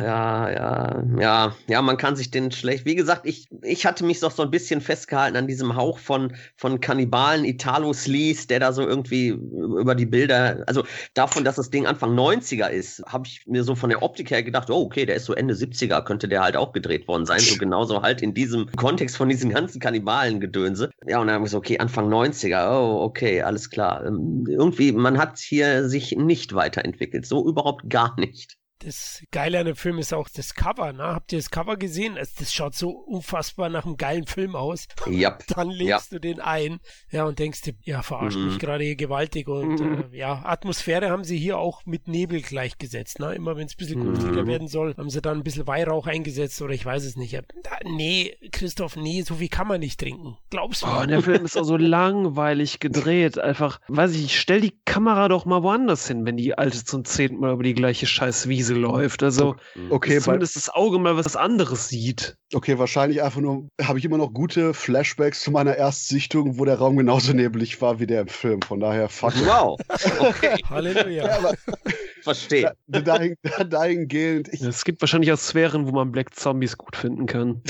ja, ja, ja, ja, man kann sich den schlecht. Wie gesagt, ich, ich hatte mich doch so ein bisschen festgehalten an diesem Hauch von, von Kannibalen Italo-Sleaze, der da so irgendwie über die Bilder, also davon, dass das Ding Anfang 90er ist, habe ich mir so von der Optik her gedacht, oh, okay, der ist so Ende 70er, könnte der halt auch gedreht worden sein. So genauso halt in diesem Kontext von diesen ganzen Kannibalen-Gedönse. Ja, und dann habe ich so, okay, Anfang 90er, oh, okay, alles klar. Ähm, irgendwie, man hat hier sich nicht weiterentwickelt. So überhaupt gar nicht das Geile an dem Film ist auch das Cover, ne? Habt ihr das Cover gesehen? Das schaut so unfassbar nach einem geilen Film aus. <laughs> Ja. Dann legst yep. du den ein, ja, und denkst dir, ja, verarscht mhm. mich gerade hier gewaltig. Und mhm. äh, ja, Atmosphäre haben sie hier auch mit Nebel gleichgesetzt, ne? Immer wenn es ein bisschen gruseliger mhm. werden soll, haben sie dann ein bisschen Weihrauch eingesetzt oder ich weiß es nicht. Da, nee, Christoph, nee, so viel kann man nicht trinken. Glaubst du? Oh, der Film ist auch so <laughs> langweilig gedreht. Einfach, weiß ich, ich stell die Kamera doch mal woanders hin, wenn die alte zum zehnten Mal über die gleiche scheiß Wiese läuft. Also okay, zumindest das Auge mal was anderes sieht. Okay, wahrscheinlich einfach nur, habe ich immer noch gute Flashbacks zu meiner Erstsichtung, wo der Raum genauso neblig war wie der im Film. Von daher, fuck. Wow. <laughs> Okay. Halleluja. Ja, Verstehe. Da, dahin, dahingehend. Ich, es gibt wahrscheinlich auch Sphären, wo man Black Zombies gut finden kann.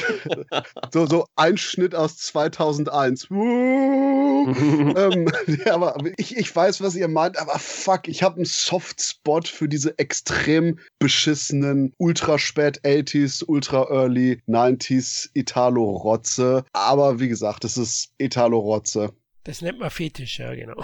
<laughs> so, so ein Schnitt aus 2001. ähm, ja, aber ich, ich weiß, was ihr meint, aber fuck, ich habe einen Softspot für diese extrem beschissenen, ultra spät 80s, ultra early 90s Italo-Rotze. Aber wie gesagt, es ist Italo-Rotze. Das nennt man Fetisch, ja, genau.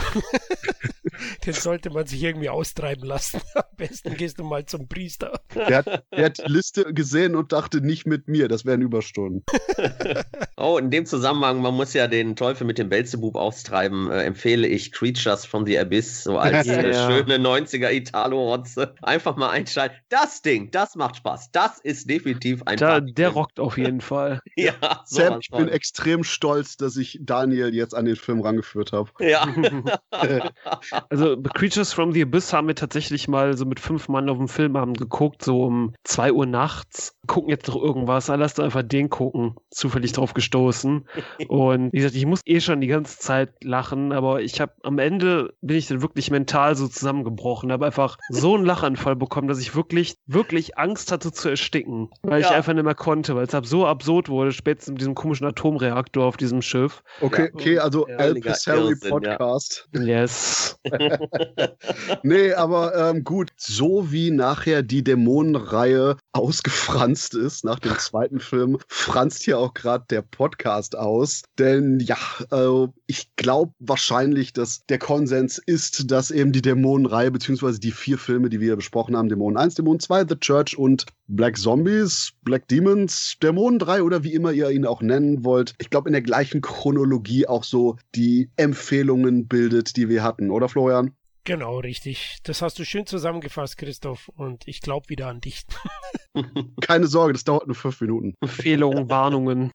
Den sollte man sich irgendwie austreiben lassen. <laughs> Am besten gehst du mal zum Priester. Der hat, der hat die Liste gesehen und dachte nicht mit mir, das wären Überstunden. <laughs> oh, in dem Zusammenhang, man muss ja den Teufel mit dem Belzebub austreiben, äh, empfehle ich Creatures from the Abyss, so als <laughs> ja. äh, schöne 90er Italo-Rotze. Einfach mal einschalten. Das Ding, das macht Spaß. Das ist definitiv ein da, Der rockt auf jeden Fall. ja, Sam, ich bin extrem stolz, dass ich Daniel jetzt an den Film rangeführt habe. Ja. Also Creatures from the Abyss haben wir tatsächlich mal so mit fünf Mann auf dem Filmabend geguckt, so um zwei Uhr nachts. Gucken jetzt noch irgendwas, lass doch einfach den gucken. Zufällig drauf gestoßen. Und wie gesagt, ich muss eh schon die ganze Zeit lachen, aber ich habe am Ende bin ich dann wirklich mental so zusammengebrochen, habe einfach so einen Lachanfall bekommen, dass ich wirklich, wirklich Angst hatte zu ersticken, weil ja. ich einfach nicht mehr konnte, weil es so absurd wurde, spätestens mit diesem komischen Atomreaktor auf diesem Schiff. Okay, okay, also ja. Elvis Harry Podcast. Ja. Yes. <laughs> nee, aber ähm, gut, so wie nachher die Dämonenreihe ausgefranst ist nach dem zweiten Film, franzt hier auch gerade der Podcast aus. Denn ja, äh, ich glaube wahrscheinlich, dass der Konsens ist, dass eben die Dämonenreihe, beziehungsweise die vier Filme, die wir besprochen haben, Dämonen 1, Dämonen 2, The Church und Black Zombies, Black Demons, Dämonen 3 oder wie immer ihr ihn auch nennen wollt, ich glaube in der gleichen Chronologie auch so die Empfehlungen bildet, die wir hatten, oder Florian? Genau, richtig. Das hast du schön zusammengefasst, Christoph. Und ich glaube wieder an dich. <laughs> Keine Sorge, das dauert nur fünf Minuten. Empfehlungen, <laughs> Warnungen.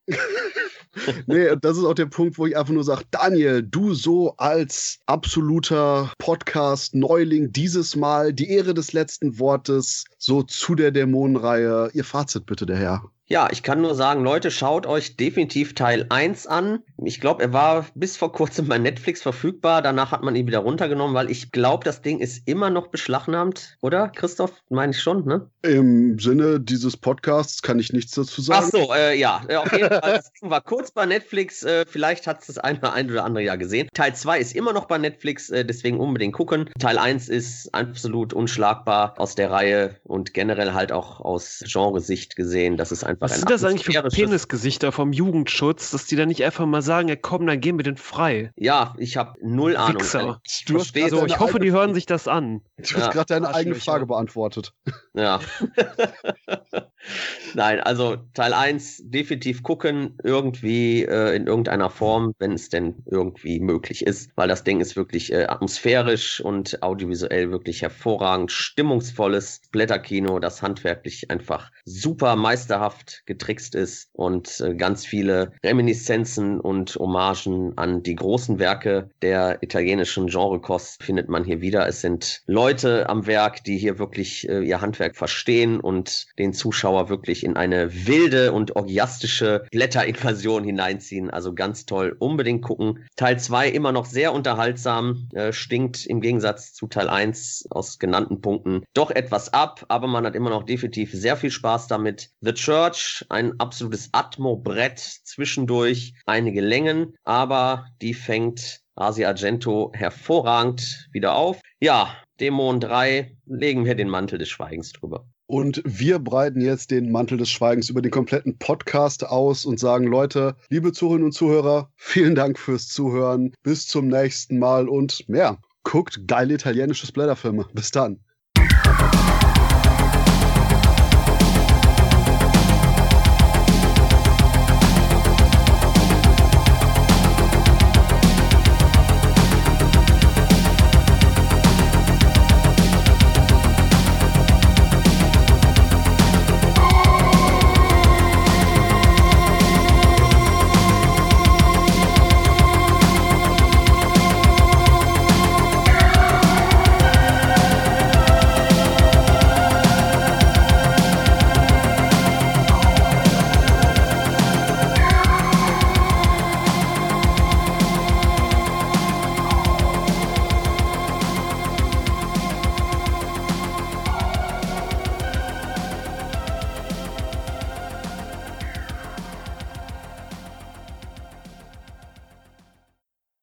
nee, das ist auch der Punkt, wo ich einfach nur sage, Daniel, du so als absoluter Podcast-Neuling dieses Mal die Ehre des letzten Wortes so zu der Dämonenreihe. Ihr Fazit bitte, der Herr. Ja, ich kann nur sagen, Leute, schaut euch definitiv Teil 1 an. Ich glaube, er war bis vor kurzem bei Netflix verfügbar. Danach hat man ihn wieder runtergenommen, weil ich glaube, das Ding ist immer noch beschlagnahmt, oder? Christoph, meine ich schon, ne? Im Sinne dieses Podcasts kann ich nichts dazu sagen. Ach so, äh, ja. Auf jeden Fall, das Ding war kurz bei Netflix. Äh, vielleicht hat es das eine, ein oder andere ja gesehen. Teil 2 ist immer noch bei Netflix, äh, deswegen unbedingt gucken. Teil 1 ist absolut unschlagbar aus der Reihe und generell halt auch aus Genresicht gesehen. Das ist einfach was sind das eigentlich für Penisgesichter vom Jugendschutz, dass die dann nicht einfach mal sagen, ja komm, dann gehen wir den frei? Ja, ich habe null Ahnung. Wichser. Du hast also, ich hoffe, die hören sich das an. Du hast ja, gerade deine eigene Frage beantwortet. Ja. <laughs> <laughs> Nein, also Teil 1 definitiv gucken, irgendwie äh, in irgendeiner Form, wenn es denn irgendwie möglich ist, weil das Ding ist wirklich äh, atmosphärisch und audiovisuell wirklich hervorragend, stimmungsvolles Blätterkino, das handwerklich einfach super meisterhaft getrickst ist und äh, ganz viele Reminiszenzen und Hommagen an die großen Werke der italienischen Genrekost findet man hier wieder. Es sind Leute am Werk, die hier wirklich äh, ihr Handwerk verstehen und den Zuschauer wirklich in eine wilde und orgiastische Blätterinvasion hineinziehen. Also ganz toll. Unbedingt gucken. Teil 2 immer noch sehr unterhaltsam, äh, stinkt im Gegensatz zu Teil 1 aus genannten Punkten doch etwas ab, aber man hat immer noch definitiv sehr viel Spaß damit. The Church, ein absolutes Atmo-Brett zwischendurch, einige Längen, aber die fängt Asia Argento hervorragend wieder auf. Ja, Dämon 3, legen wir den Mantel des Schweigens drüber. Und wir breiten jetzt den Mantel des Schweigens über den kompletten Podcast aus und sagen, Leute, liebe Zuhörerinnen und Zuhörer, vielen Dank fürs Zuhören. Bis zum nächsten Mal und mehr. Guckt geile italienische Splatterfilme. Bis dann.